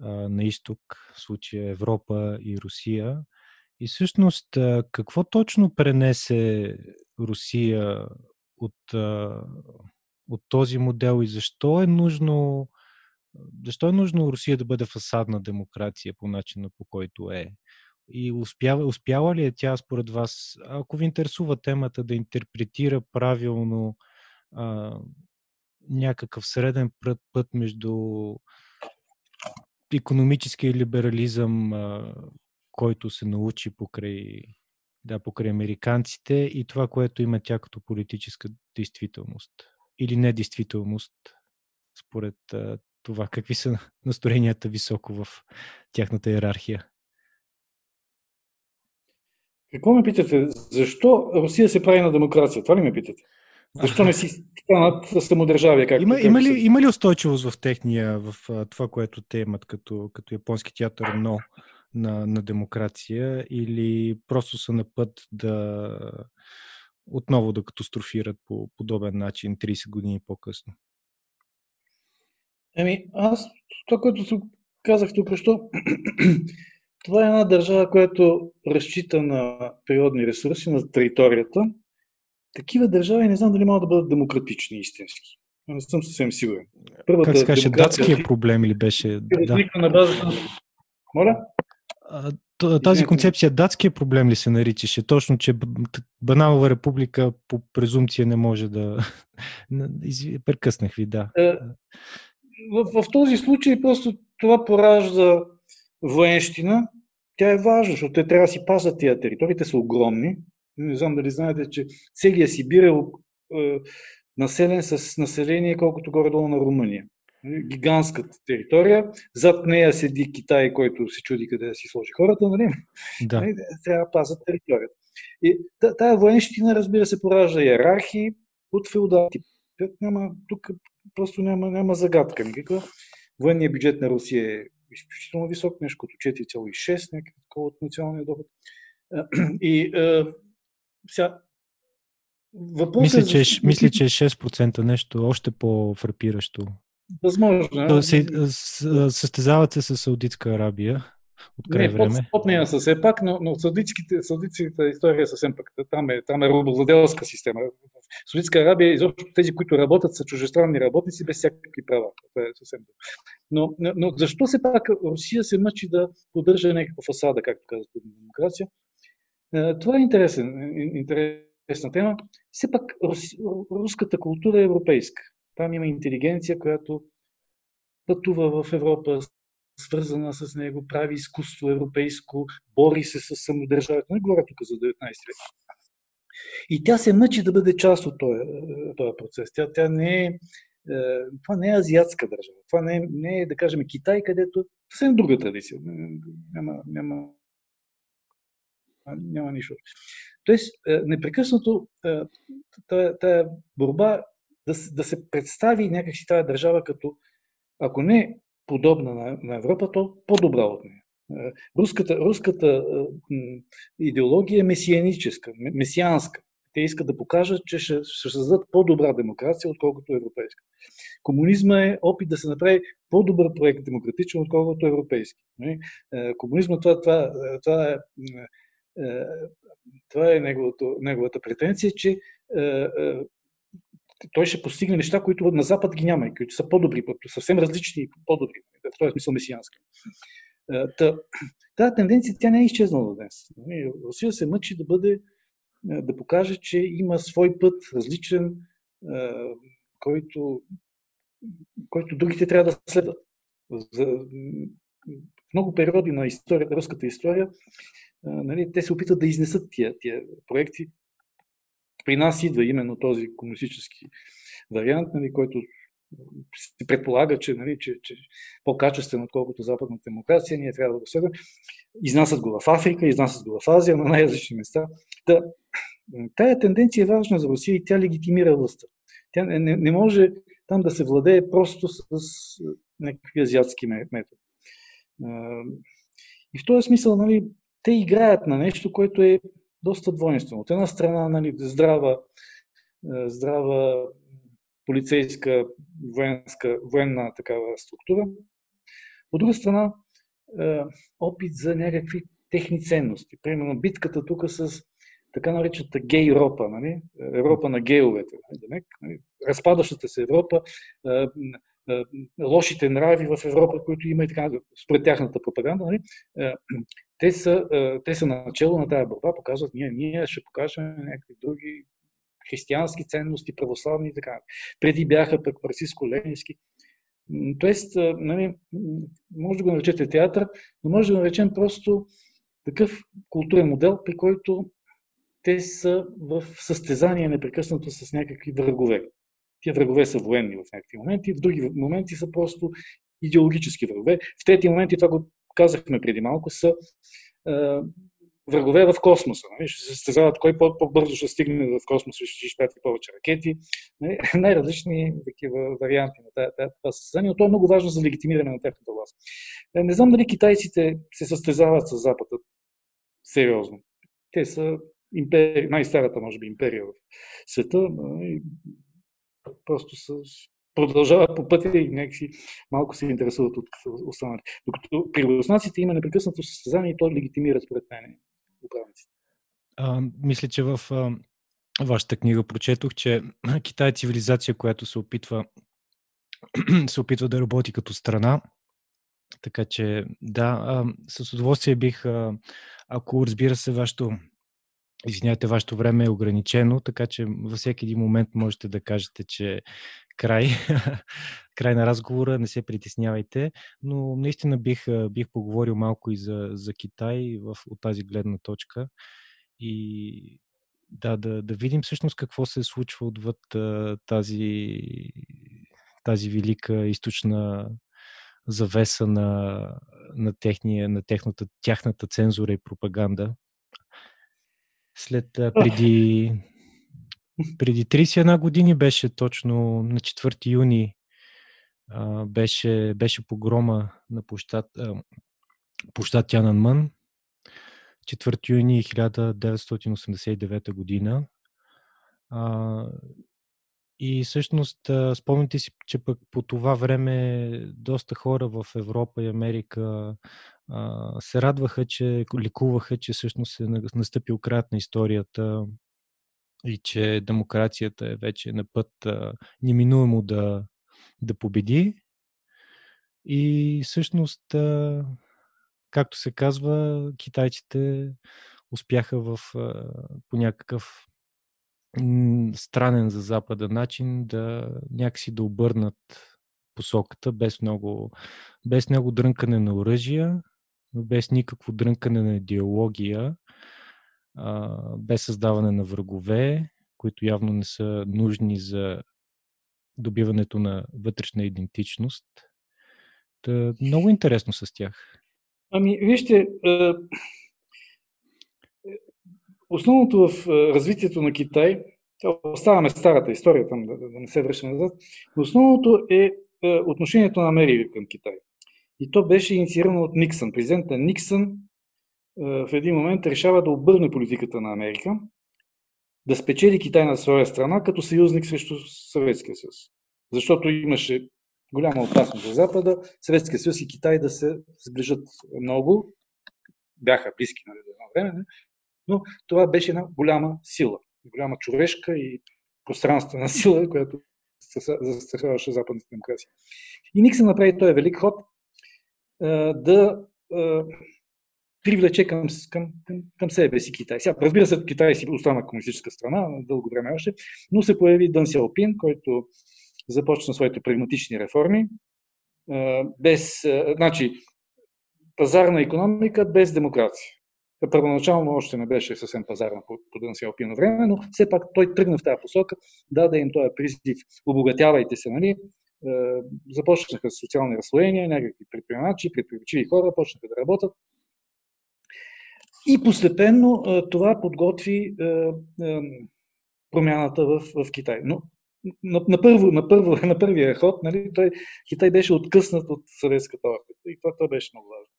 а, на изток, в случая Европа и Русия. И всъщност, какво точно пренесе Русия от, от този модел и защо е нужно защо е нужно Русия да бъде фасадна демокрация по начина по който е? И успява, успяла ли е тя, според вас, ако ви интересува темата, да интерпретира правилно а, някакъв среден път, път между економическия либерализъм, а, който се научи покрай, да, покрай американците и това, което има тя като политическа действителност или недействителност, според а, това какви са настроенията високо в тяхната иерархия. Какво ме питате? Защо Русия се прави на демокрация? Това ли ме питате? Защо не си станат самодържавие? Как, има, има, ли, има ли устойчивост в техния, в това, което те имат като, като японски театър, но на, на демокрация или просто са на път да отново да катастрофират по подобен начин 30 години по-късно? Еми, аз това, което казах тук, що това е една държава, която разчита на природни ресурси, на територията. Такива държави не знам дали могат да бъдат демократични истински. Не съм съвсем сигурен. Първата как се каже, датския проблем или беше... Да. На базата... Моля? Тази концепция датския проблем ли се наричаше? Точно, че Баналова република по презумпция не може да... Прекъснах ви, да. Е, в, в този случай просто това поражда военщина. Тя е важна, защото те трябва да си пазят тия територии. Те са огромни. Не знам дали знаете, че целият Сибир е, е населен с население колкото горе-долу на Румъния. Гигантската територия. Зад нея седи Китай, който се чуди къде да си сложи хората. Нали? Да. Нали, трябва да пазят територията. И тая военщина, разбира се, поражда иерархии от феодалите. Няма, тук просто няма, няма загадка никаква. Военният бюджет на Русия е изключително висок, нещо като 4,6, някакво такова от националния доход. И сега, Въпросът мисля, е, че, за... мисля, че е 6% нещо още по-фрапиращо. Възможно. Се, състезават се с Саудитска Арабия от край не, време. Под, нея са все пак, но, но саудитските, саудитската история е съвсем пък. Там е, там е рубовладелска система. В Саудитска Арабия, изобщо тези, които работят, са чужестранни работници без всякакви права. Това е съвсем но, но, но защо все пак Русия се мъчи да поддържа някаква фасада, както казвате, демокрация? Е, това е интересен, интересна тема. Все пак рус, руската култура е европейска. Там има интелигенция, която пътува в Европа, свързана с него, прави изкуство европейско, бори се с самодържавието. Не говоря тук за 19 век. И тя се мъчи да бъде част от този, този процес. Тя, тя не е, е, това не е азиатска държава. Това не е, не е, да кажем, Китай, където съвсем друга традиция. Няма, няма, няма нищо. Тоест, е, непрекъснато е, тая борба да, да се представи някакси тази държава като, ако не подобна на, Европа, то по-добра от нея. Е, руската, руската идеология е месианическа, месианска. Те искат да покажат, че ще, ще създадат по-добра демокрация, отколкото европейска. Комунизма е опит да се направи по-добър проект демократичен, отколкото европейски. Е, комунизма това, това, това е, е това е неговото, неговата претенция, че той ще постигне неща, които на Запад ги няма, които са по-добри, съвсем различни и по-добри. В този смисъл месиански. Е, та, тази тенденция тя не е изчезнала днес. Нали, Русия се мъчи да бъде, е, да покаже, че има свой път, различен, е, който, който другите трябва да следват. За много периоди на история, руската история, нали, те се опитват да изнесат тия, тия проекти, при нас идва именно този комунистически вариант, нали, който се предполага, че, нали, че, че по-качествен, отколкото западната демокрация, ние трябва да го следваме. Изнасят го в Африка, изнасят го в Азия, на най-различни места. Да, тая тенденция е важна за Русия и тя легитимира властта. Тя не, не може там да се владее просто с, с някакви азиатски методи. И в този смисъл, нали, те играят на нещо, което е доста двойствено. От една страна нали, здрава, здрава полицейска, военска, военна такава структура. От друга страна, опит за някакви техни ценности. Примерно битката тук с така наречената гей Европа, нали? Европа на гейовете. Нали? нали? Разпадащата се Европа, лошите нрави в Европа, които има и така, според тяхната пропаганда, нали? Те, са, те са начало на тази борба, показват, ние, ние ще покажем някакви други християнски ценности, православни и така. Преди бяха пък марксистско-ленински. Тоест, нали, може да го наречете театър, но може да го наречем просто такъв културен модел, при който те са в състезание непрекъснато с някакви врагове. Тия врагове са военни в някакви моменти, в други моменти са просто идеологически врагове. В трети моменти, това го казахме преди малко, са е, врагове в космоса. Нали? Ще се състезават кой по-бързо ще стигне в космоса, ще изпрати повече ракети. Нали? Най-различни такива варианти на това състезание, но то е много важно за легитимиране на тяхната власт. Е, не знам дали китайците се състезават с Запада сериозно. Те са импери... най-старата, може би, империя в света. И просто са, продължават по пътя и някакси малко се интересуват от останалите. Докато при руснаците има непрекъснато състезание и то легитимира според мен управниците. А, мисля, че в а, вашата книга прочетох, че Китай е цивилизация, която се опитва се опитва да работи като страна. Така че, да, а, с удоволствие бих, а, ако разбира се, вашето Извинявайте, вашето време е ограничено, така че във всеки един момент можете да кажете, че край, край на разговора, не се притеснявайте, но наистина бих, бих поговорил малко и за, за Китай в, от тази гледна точка и да, да, да видим всъщност какво се случва отвъд тази, тази велика източна завеса на, на, техния, на техната, тяхната цензура и пропаганда. След преди, преди 31 години беше точно на 4 юни а, беше, беше погрома на площад, а, площад Тянанмън. 4 юни 1989 година. А, и всъщност спомните си, че пък по това време доста хора в Европа и Америка се радваха, че ликуваха, че всъщност е настъпил краят на историята и че демокрацията е вече на път а, неминуемо да, да победи. И всъщност, а, както се казва, китайците успяха в, а, по някакъв странен за Запада начин да някакси да обърнат посоката без много, без много дрънкане на оръжия, без никакво дрънкане на идеология, без създаване на врагове, които явно не са нужни за добиването на вътрешна идентичност. Та, много интересно с тях. Ами, вижте, Основното в развитието на Китай, оставаме старата история там, да, не се връщаме назад, но основното е отношението на Америка към Китай. И то беше инициирано от Никсън. Президента Никсън е, в един момент решава да обърне политиката на Америка, да спечели Китай на своя страна като съюзник срещу Съветския съюз. Защото имаше голяма опасност за Запада, Съветския съюз и Китай да се сближат много. Бяха близки нали, до едно време, но това беше една голяма сила, голяма човешка и пространствена сила, която застраховаше западните демокрации. И Никсън направи този велик ход да привлече към, към, към, към себе си Китай. Сега, разбира се, Китай си остана комунистическа страна, дълго време още, но се появи Дън Сяопин, който започна своите прагматични реформи. Без, значи, пазарна економика без демокрация. Първоначално още не беше съвсем пазарна по, по Дън Сяопино време, но все пак той тръгна в тази посока, даде им този призив, обогатявайте се, нали? Е, започнаха социални разслоения, някакви предприемачи, предприемачиви хора почнаха да работят. И постепенно е, това подготви е, промяната в, в Китай. Но на, на, първо, на, първо, на първия ход, нали, той, Китай беше откъснат от съветската орбита и това, това беше много важно.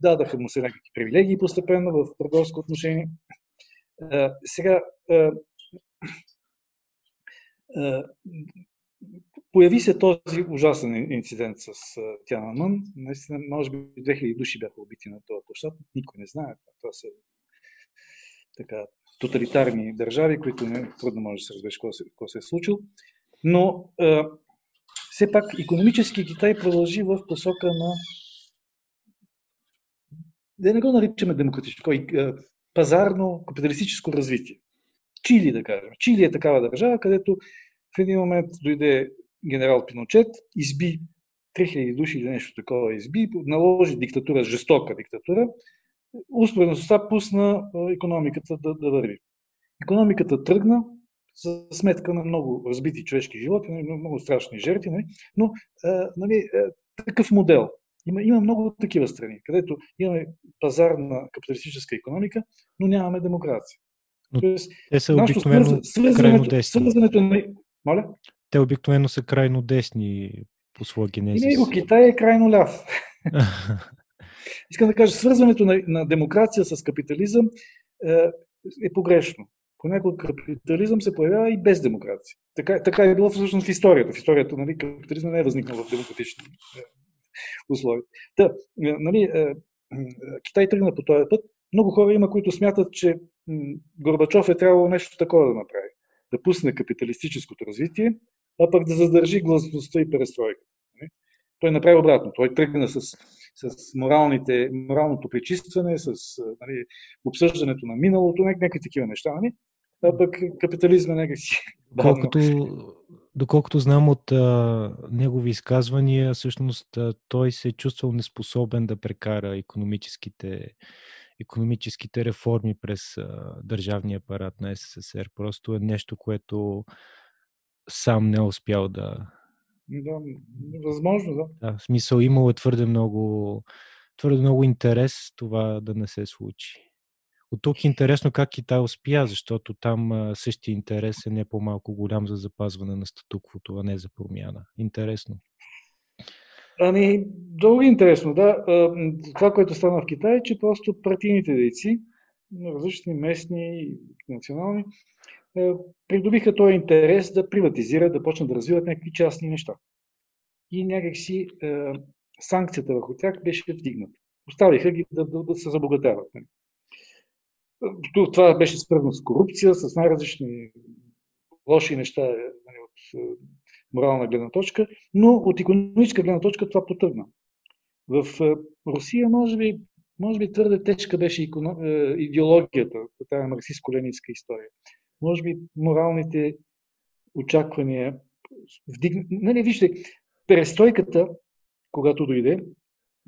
дадаха му се някакви привилегии постепенно в търговско отношение. Сега, появи се този ужасен инцидент с Тянанмън. Наистина, може би 2000 души бяха убити на този площад. Никой не знае. Това са така, тоталитарни държави, които не, трудно може да се разбереш какво се, се е случило. Но е, все пак економически Китай продължи в посока на да не го наричаме демократично, е, пазарно, капиталистическо развитие. Чили, да кажем. Чили е такава държава, където в един момент дойде генерал Пиночет, изби 3000 души или нещо такова изби, наложи диктатура, жестока диктатура, успоредно с това пусна економиката да, да върви. Економиката тръгна за сметка на много разбити човешки животи, нали, много страшни жертви, нали, но нали, такъв модел. Има, има много такива страни, където имаме пазарна капиталистическа економика, но нямаме демокрация. Но Тоест, те са обикновено десни. Свързването на... Моля? Те обикновено са крайно десни по своя генезис. И него Китай е крайно ляв. Искам да кажа, свързването на, на демокрация с капитализъм е, е погрешно. Понякога капитализъм се появява и без демокрация. Така, така е било всъщност в историята. В историята нали, капитализъм не е възникнал в демократични е, условия. Та, е, нали, е, Китай тръгна по този път. Много хора има, които смятат, че Горбачов е трябвало нещо такова да направи. Да пусне капиталистическото развитие, а пък да задържи гласността и перестройка. Нали. Той направи обратно. Той тръгна с с моралните, моралното пречистване, с нали, обсъждането на миналото, някакви такива неща. Нали? А пък капитализма някакси. Колкото, доколкото знам от а, негови изказвания, всъщност а, той се е чувствал неспособен да прекара економическите, економическите реформи през а, държавния апарат на СССР. Просто е нещо, което сам не е успял да, да, възможно, да. Да, в смисъл имало е твърде много, твърде много интерес това да не се случи. От тук е интересно как Китай успя, защото там същия интерес е не по-малко голям за запазване на статуквото, а не за промяна. Интересно. Ами, много интересно, да. Това, което стана в Китай, е, че просто партийните дейци, различни местни, национални, придобиха този интерес да приватизират, да почнат да развиват някакви частни неща. И някакси е, санкцията върху тях беше вдигната. Оставиха ги да, да, да се забогатяват. Нали. Това беше свързано с корупция, с най-различни лоши неща нали, от е, морална гледна точка, но от економическа гледна точка това потъгна. В е, Русия, може би, може би твърде тежка беше идеологията, тази марксистско-ленинска история може би моралните очаквания вдигна... Нали, вижте, перестойката, когато дойде,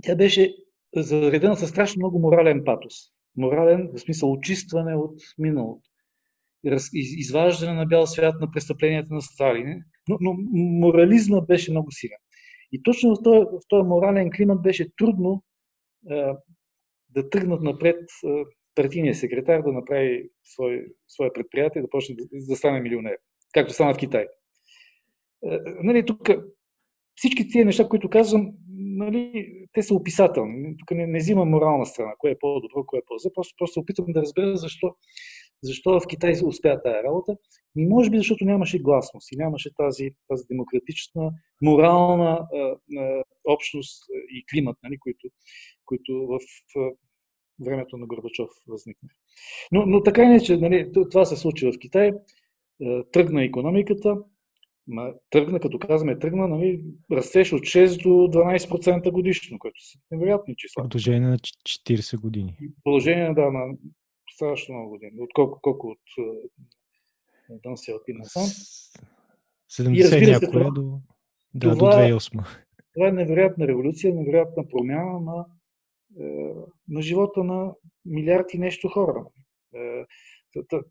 тя беше заредена със страшно много морален патос. Морален, в смисъл очистване от миналото. Изваждане на бял свят на престъпленията на Сталин. Но, но морализма беше много силен. И точно в този, в този морален климат беше трудно а, да тръгнат напред а, партийния секретар да направи свое, свое предприятие, да почне да, да стане милионер, както стана в Китай. Е, нали, тук всички тези неща, които казвам, нали, те са описателни. Тук не, не взимам морална страна, кое е по-добро, кое е по-зле. Просто, просто опитвам да разбера защо, защо в Китай успя тази работа. И може би защото нямаше гласност и нямаше тази, тази демократична, морална а, а, общност и климат, нали, които, които в времето на Горбачов възникне. Но, но така не, че нали, това се случи в Китай. Е, тръгна економиката, ма, тръгна, като казваме, тръгна, нали, растеж от 6 до 12% годишно, което са невероятни числа. Продължение на 40 години. Продължение, да, на страшно много години. От колко, колко от Дан Селпи насам. 70 някоя до, да, това, до 2008. Това е невероятна революция, невероятна промяна на на живота на милиарди нещо хора. Е,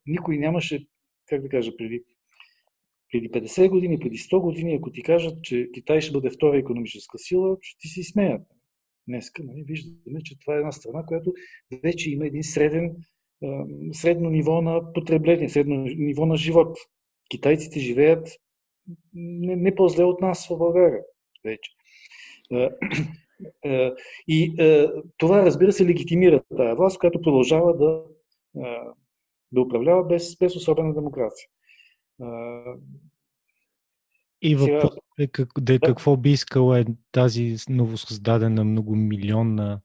никой нямаше, как да кажа, преди, преди 50 години, преди 100 години, ако ти кажат, че Китай ще бъде втора економическа сила, ще ти си смеят. Днеска нали, виждаме, че това е една страна, която вече има един среден, е, средно ниво на потребление, средно ниво на живот. Китайците живеят не, не по-зле от нас в България вече. И това, разбира се, легитимира тази власт, която продължава да, да управлява без, без особена демокрация. И въпросът е как, да, какво би искала е тази новосъздадена многомилионна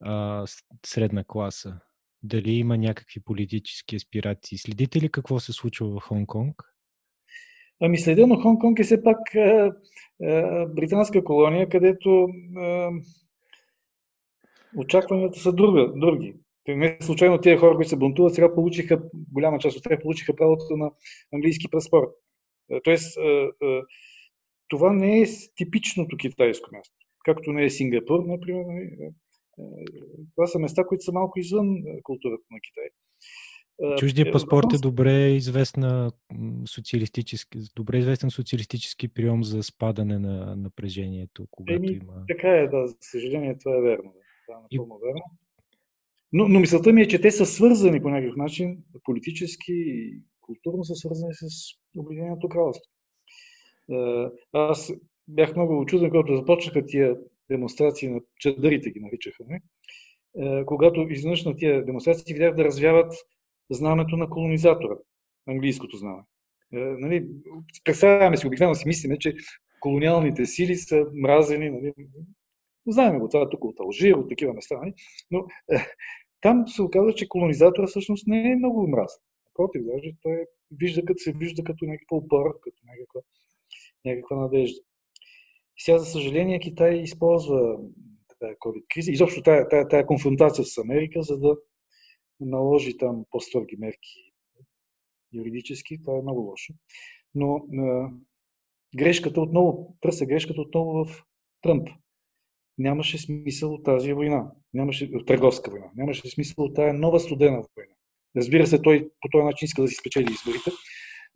а, средна класа? Дали има някакви политически аспирации? Следите ли какво се случва в Хонг-Конг? Ами следено Хонг-Конг е все пак а, а, британска колония, където а, очакванията са друга, други. Не случайно тези хора, които се бунтуват, сега получиха, голяма част от тях получиха правото на английски паспорт. Тоест, това не е типичното китайско място. Както не е Сингапур, например. Нали, това са места, които са малко извън културата на Китай. Чуждия е, паспорт е добре известна социалистически, добре известен социалистически прием за спадане на напрежението, когато Еми, има... Така е, да, за съжаление това е верно. Това е напълно и... верно. Но, но мисълта ми е, че те са свързани по някакъв начин, политически и културно са свързани с Обединеното кралство. Аз бях много очуден, когато започнаха тия демонстрации на чадърите, ги наричаха. Не? Когато изведнъж на тия демонстрации видях да развяват знамето на колонизатора, английското знаме. Нали, представяме си, обикновено си мислиме, че колониалните сили са мразени. Нали. Знаем го това тук от Алжир, от такива места. Нали. Но е, там се оказва, че колонизатора всъщност не е много мразен. Напротив, даже той вижда, като се вижда като някаква опора, като някаква, някаква надежда. И сега, за съжаление, Китай използва тази COVID-криза, изобщо тая, тая, тая конфронтация с Америка, за да наложи там по-строги мерки юридически. Това е много лошо. Но а, грешката отново, търся грешката отново в Тръмп. Нямаше смисъл от тази война. Нямаше търговска война. Нямаше смисъл от тази нова студена война. Разбира се, той по този начин иска да си спечели изборите,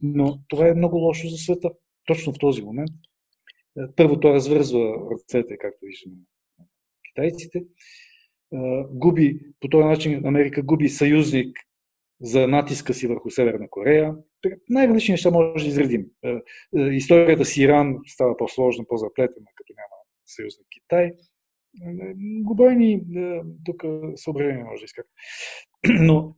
но това е много лошо за света. Точно в този момент. Първо, той развързва ръцете, както виждаме китайците. Губи, по този начин Америка губи съюзник за натиска си върху Северна Корея. Най-различни неща може да изредим. Историята с Иран става по-сложна, по-заплетена, като няма съюзник Китай. Глобални тук съображения може да изкарам. Но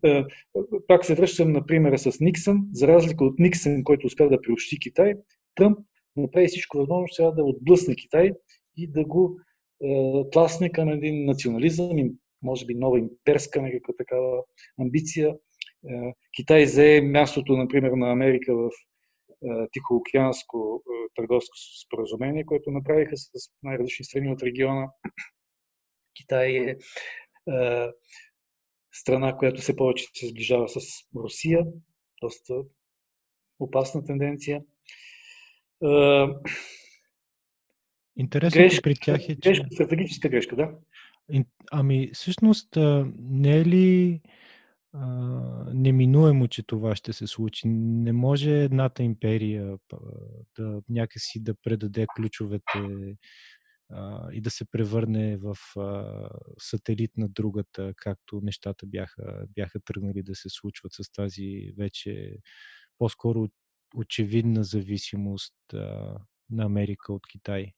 пак се връщам на примера с Никсън. За разлика от Никсън, който успя да приобщи Китай, Тръмп направи всичко възможно сега да отблъсне Китай и да го е, тласне към един национализъм може би нова имперска някаква такава амбиция. Е, Китай взе мястото, например, на Америка в е, Тихоокеанско търговско споразумение, което направиха с най-различни страни от региона. Китай е страна, която все повече се сближава с Русия. Доста опасна тенденция. Интересно грешка, при тях е, че... Грешка, стратегическа грешка, да. Ами, всъщност, не е ли а, неминуемо, че това ще се случи? Не може едната империя да някакси да предаде ключовете и да се превърне в а, сателит на другата, както нещата бяха, бяха тръгнали да се случват с тази вече по-скоро очевидна зависимост а, на Америка от Китай.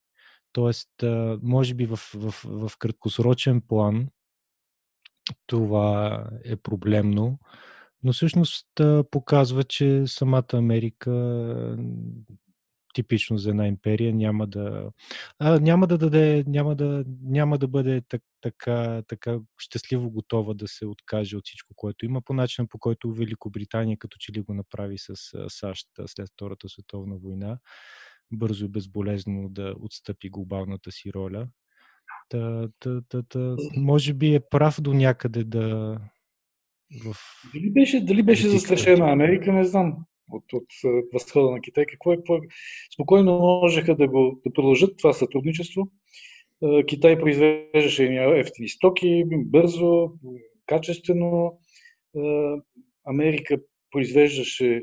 Тоест, може би в, в, в краткосрочен план това е проблемно, но всъщност показва, че самата Америка типично за една империя, няма да, а, няма да даде, няма да, няма да бъде так, така, така щастливо готова да се откаже от всичко, което има, по начина по който Великобритания като че ли го направи с САЩ след Втората световна война, бързо и безболезно да отстъпи глобалната си роля. Та, та, та, та, може би е прав до някъде да, в... Дали беше, дали беше застрашена Америка, не знам от, от възхода на Китай. Какво е, какво е? Спокойно можеха да, го, да продължат това сътрудничество. Китай произвеждаше ефтини стоки, бързо, качествено. Америка произвеждаше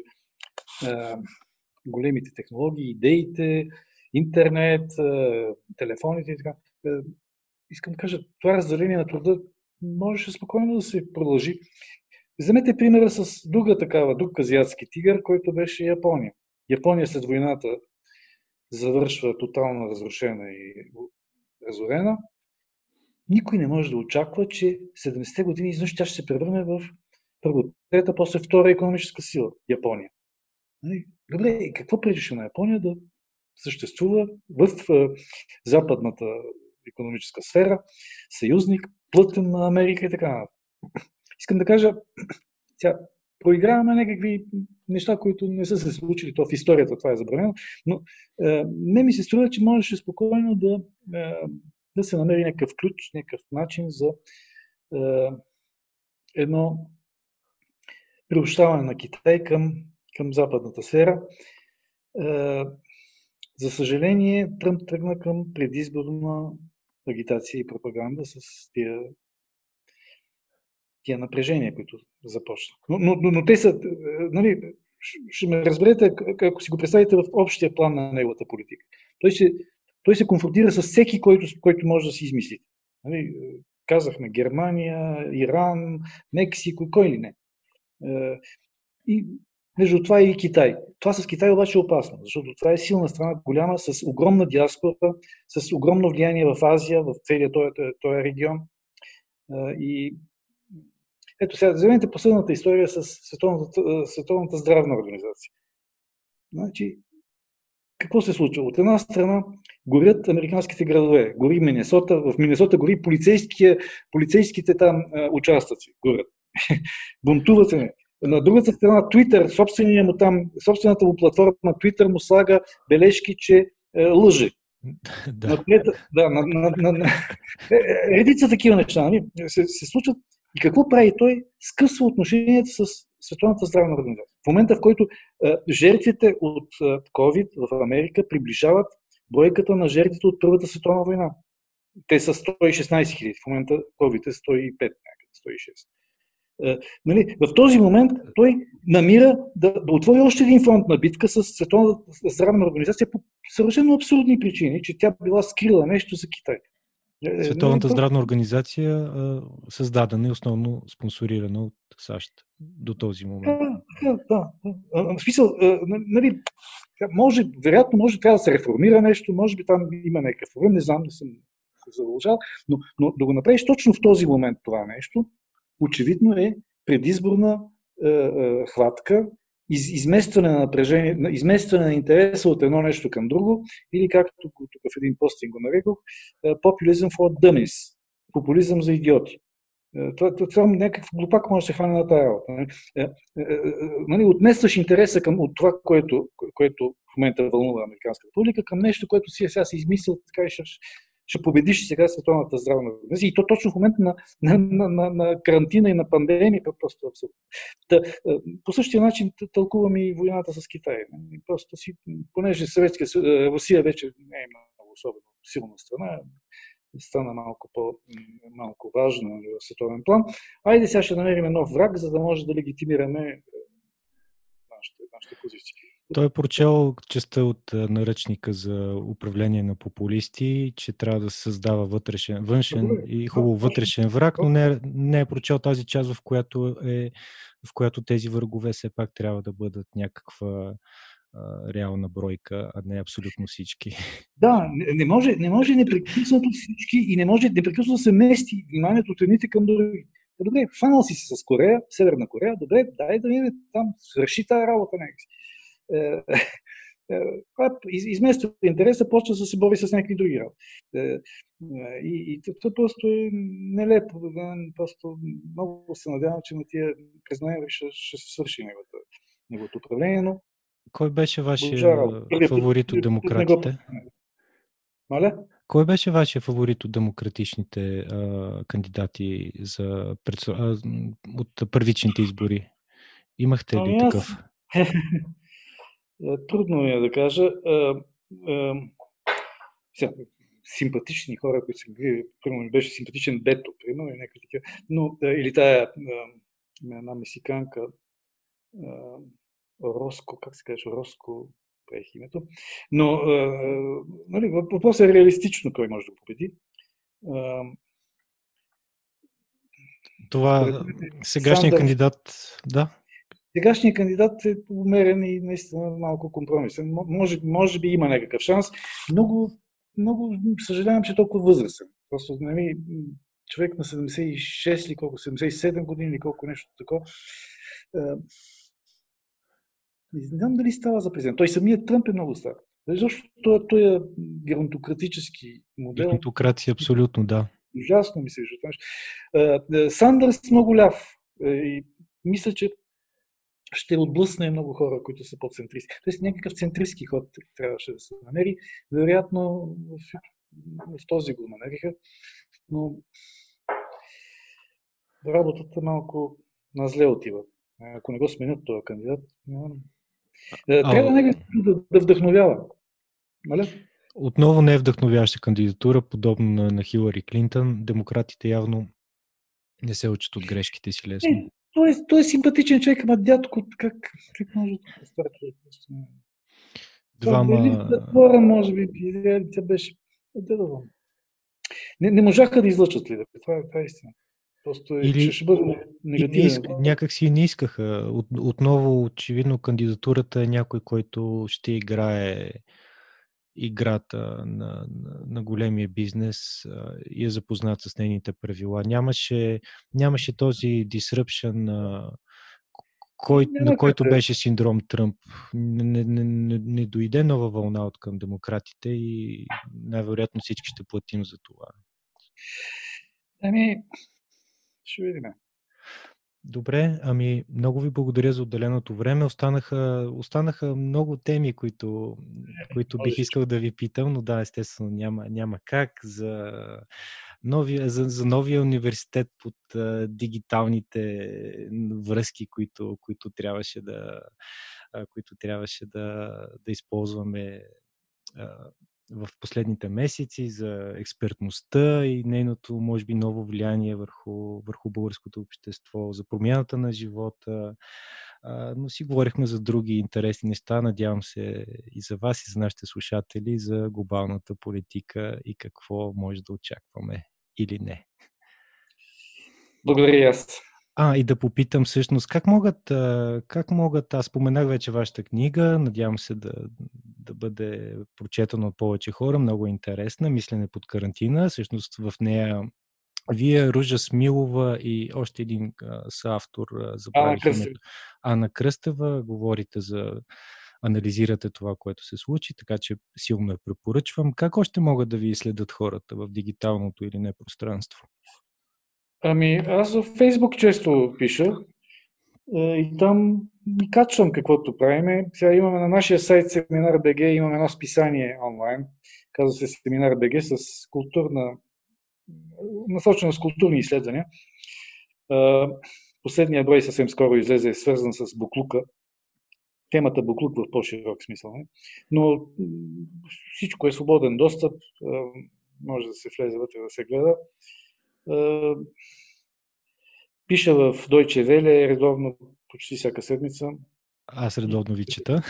големите технологии, идеите, интернет, телефоните и така. Искам да кажа, това разделение на труда можеше спокойно да се продължи. Вземете примера с друга такава, друг азиатски тигър, който беше Япония. Япония след войната завършва тотално разрушена и разорена, никой не може да очаква, че 70-те години изведнъж тя ще се превърне в първо, трета, после втора економическа сила Япония. Добре, и какво пречеше на Япония да съществува в западната економическа сфера, съюзник, плътен на Америка и така нататък. Искам да кажа, тя, проиграваме някакви неща, които не са се случили, то в историята това е забранено, но е, не ми се струва, че можеше спокойно да, е, да се намери някакъв ключ, някакъв начин за е, едно приобщаване на Китай към, към западната сфера. Е, за съжаление, Тръмп тръгна към предизборна агитация и пропаганда с тия, тия напрежения, които започна. Но, но, но, но те са, нали, ще ме разберете, ако си го представите в общия план на неговата политика. Той се, той се конфронтира с всеки, който, който може да си измислите. Нали, казахме Германия, Иран, Мексико, кой ли не. Е, и между това и Китай. Това с Китай обаче е опасно, защото това е силна страна, голяма, с огромна диаспора, с огромно влияние в Азия, в целия този, този регион. И ето сега, вземете последната история с Световната, Световната здравна организация. Значи, какво се случва? От една страна горят американските градове, гори Миннесота, в Миннесота гори полицейските там участъци, горят. Бунтуват се. На другата страна, Twitter, му там, собствената му платформа Twitter му слага бележки, че е, лъже. Да. На трета, да, на, на, на, на, е, е, редица такива неща нали? се, се случват. И какво прави той? Скъсва отношенията с Световната здравна организация. В момента, в който е, жертвите от е, COVID в Америка приближават бройката на жертвите от Първата световна война. Те са 116 хиляди. В момента COVID е 105, някъде 106. Е, нали, в този момент той намира да, да отвори още един фронт на битка с Световната здравна организация по съвършено абсурдни причини, че тя била скрила нещо за Китай. Е, е, Световната нали, здравна организация, създадена и основно спонсорирана от САЩ до този момент. Да, да. да. В смисъл, нали, може, вероятно, може трябва да се реформира нещо, може би там има някакъв проблем, не знам, не съм се задължал, но, но да го направиш точно в този момент това нещо, очевидно е предизборна е, е, хватка, из, изместване на напрежение, изместване на интереса от едно нещо към друго, или както тук в един постинг го нарекох, популизъм for dummies, популизъм за идиоти. Е, това, това, това някакъв глупак може да се хване на тази работа. Нали? Е, е, нали, отместваш интереса към, от това, което, което в момента вълнува американската публика, към нещо, което си сега си измислил, така и ще, ще победиш сега Световната здравна организация. И то точно в момента на, на, на, на, на карантина и на пандемия, просто абсолютно. Та, по същия начин тълкувам и войната с Китай. Просто си, понеже Съветския Русия вече не е много особено силна страна, стана малко, по, малко важна в световен план. Айде сега ще намерим нов враг, за да може да легитимираме нашите, нашите позиции. Той е прочел частта от наръчника за управление на популисти, че трябва да се създава вътрешен, външен и хубаво вътрешен враг, но не, не е прочел тази част, в която, е, в която тези врагове все пак трябва да бъдат някаква а, реална бройка, а не абсолютно всички. Да, не, не може, не може непрекъснато всички и не може непрекъснато да се мести вниманието от едните към други. Е, добре, фанал си се с Корея, Северна Корея, добре, дай да видим там, свърши тази работа някакси. Е, е, измества интереса, почва да се бори с някакви други работи. Е, и, и това просто е нелепо. Просто много се надявам, че на тия през ноември ще, ще се свърши неговото, неговото управление, но кой беше вашия фаворит от демократите? Маля? Кой беше вашия фаворит от демократичните а, кандидати за предс... а, от първичните избори? Имахте ли ами такъв? Е, трудно ми е да кажа. А, сега, симпатични хора, които са били, примерно беше симпатичен Бето, примерно, и някакви такива, но, или тая една мексиканка, Роско, как се каже, Роско, прех името. Но нали, въпросът е реалистично кой може да победи. Това сегашният кандидат, да? Сегашният кандидат е умерен и наистина малко компромисен. Може, може би има някакъв шанс. Много много съжалявам, че е толкова възрастен. Просто, нали, човек на 76 или колко, 77 години или колко нещо такова. Не знам дали става за президент. Той самият Тръмп е много стар. Защото той, той е геронтократически модел. Геронтокрация, абсолютно, да. Ужасно ми се вижда. Сандърс много ляв. И мисля, че ще отблъсне много хора, които са по-центристи. Тоест някакъв центристски ход трябваше да се намери. Вероятно в, в този го намериха, но работата малко на зле отива. Ако не го сменят този кандидат. Е, трябва а... да, да вдъхновява. Нали? Отново не е вдъхновяваща кандидатура, подобно на, на Хилари Клинтън. Демократите явно не се учат от грешките си лесно. Е, той, е, той е симпатичен човек, ама дядко, как, как може да? Двама... Затвора, може би, тя беше... Да, да, не, не можаха да излъчат ли? Това, е, това е истина. Просто е, Или... ще бъде негативен. Иск, някак си не искаха. От, отново, очевидно, кандидатурата е някой, който ще играе играта на, на, на големия бизнес а, и е запознат с нейните правила. Нямаше, нямаше този disruption, а, кой, на който беше синдром Тръмп. Не, не, не, не дойде нова вълна от към демократите и най-вероятно всички ще платим за това. Ами, ще видим. Добре, ами много ви благодаря за отделеното време. Останаха, останаха много теми, които, които бих искал да ви питам, но да, естествено няма, няма как за новия, за, за новия университет под а, дигиталните връзки, които, които трябваше да, а, които трябваше да, да използваме а, в последните месеци за експертността и нейното, може би, ново влияние върху, върху българското общество, за промяната на живота. Но си говорихме за други интересни неща. Надявам се и за вас, и за нашите слушатели, за глобалната политика и какво може да очакваме или не. Благодаря и аз. А, и да попитам всъщност, как могат, как могат, аз споменах вече вашата книга, надявам се да, да бъде прочетена от повече хора, много интересна, мислене под карантина, всъщност в нея вие, Ружа Смилова и още един съавтор, забравих името, Ана Кръстева, говорите за анализирате това, което се случи, така че силно я препоръчвам. Как още могат да ви следят хората в дигиталното или не пространство? Ами, аз в Фейсбук често пиша и там ми качвам каквото правиме. Сега имаме на нашия сайт Семинар БГ, имаме едно списание онлайн, казва се Семинар БГ с културна, насочено с културни изследвания. Последният брой съвсем скоро излезе, е свързан с буклука. Темата буклук в по-широк смисъл. Не? Но всичко е свободен достъп, може да се влезе вътре да се гледа. Пиша в Deutsche Welle редовно, почти всяка седмица. Аз редовно ви чета.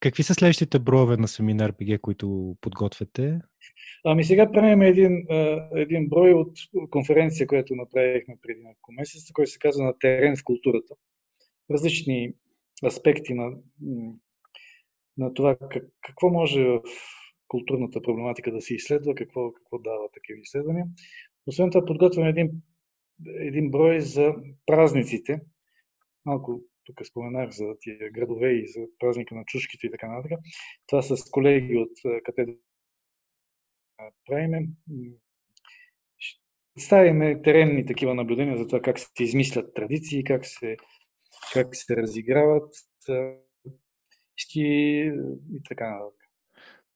Какви са следващите броеве на семинар БГ, които подготвяте? Ами сега правим един, един брой от конференция, която направихме преди няколко месеца, който се казва на терен в културата. Различни аспекти на, на това как, какво може в културната проблематика да се изследва, какво, какво дава такива изследвания. Освен това, подготвяме един, един брой за празниците. Малко тук споменах за тия градове и за празника на чушките и така нататък. Това с колеги от катедра правиме. Ставиме теренни такива наблюдения за това как се измислят традиции, как се, как се разиграват и така нататък.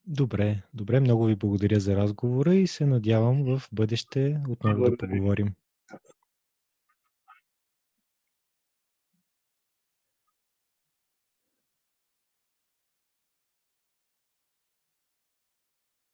Добре, добре, много ви благодаря за разговора и се надявам в бъдеще отново благодаря. да поговорим.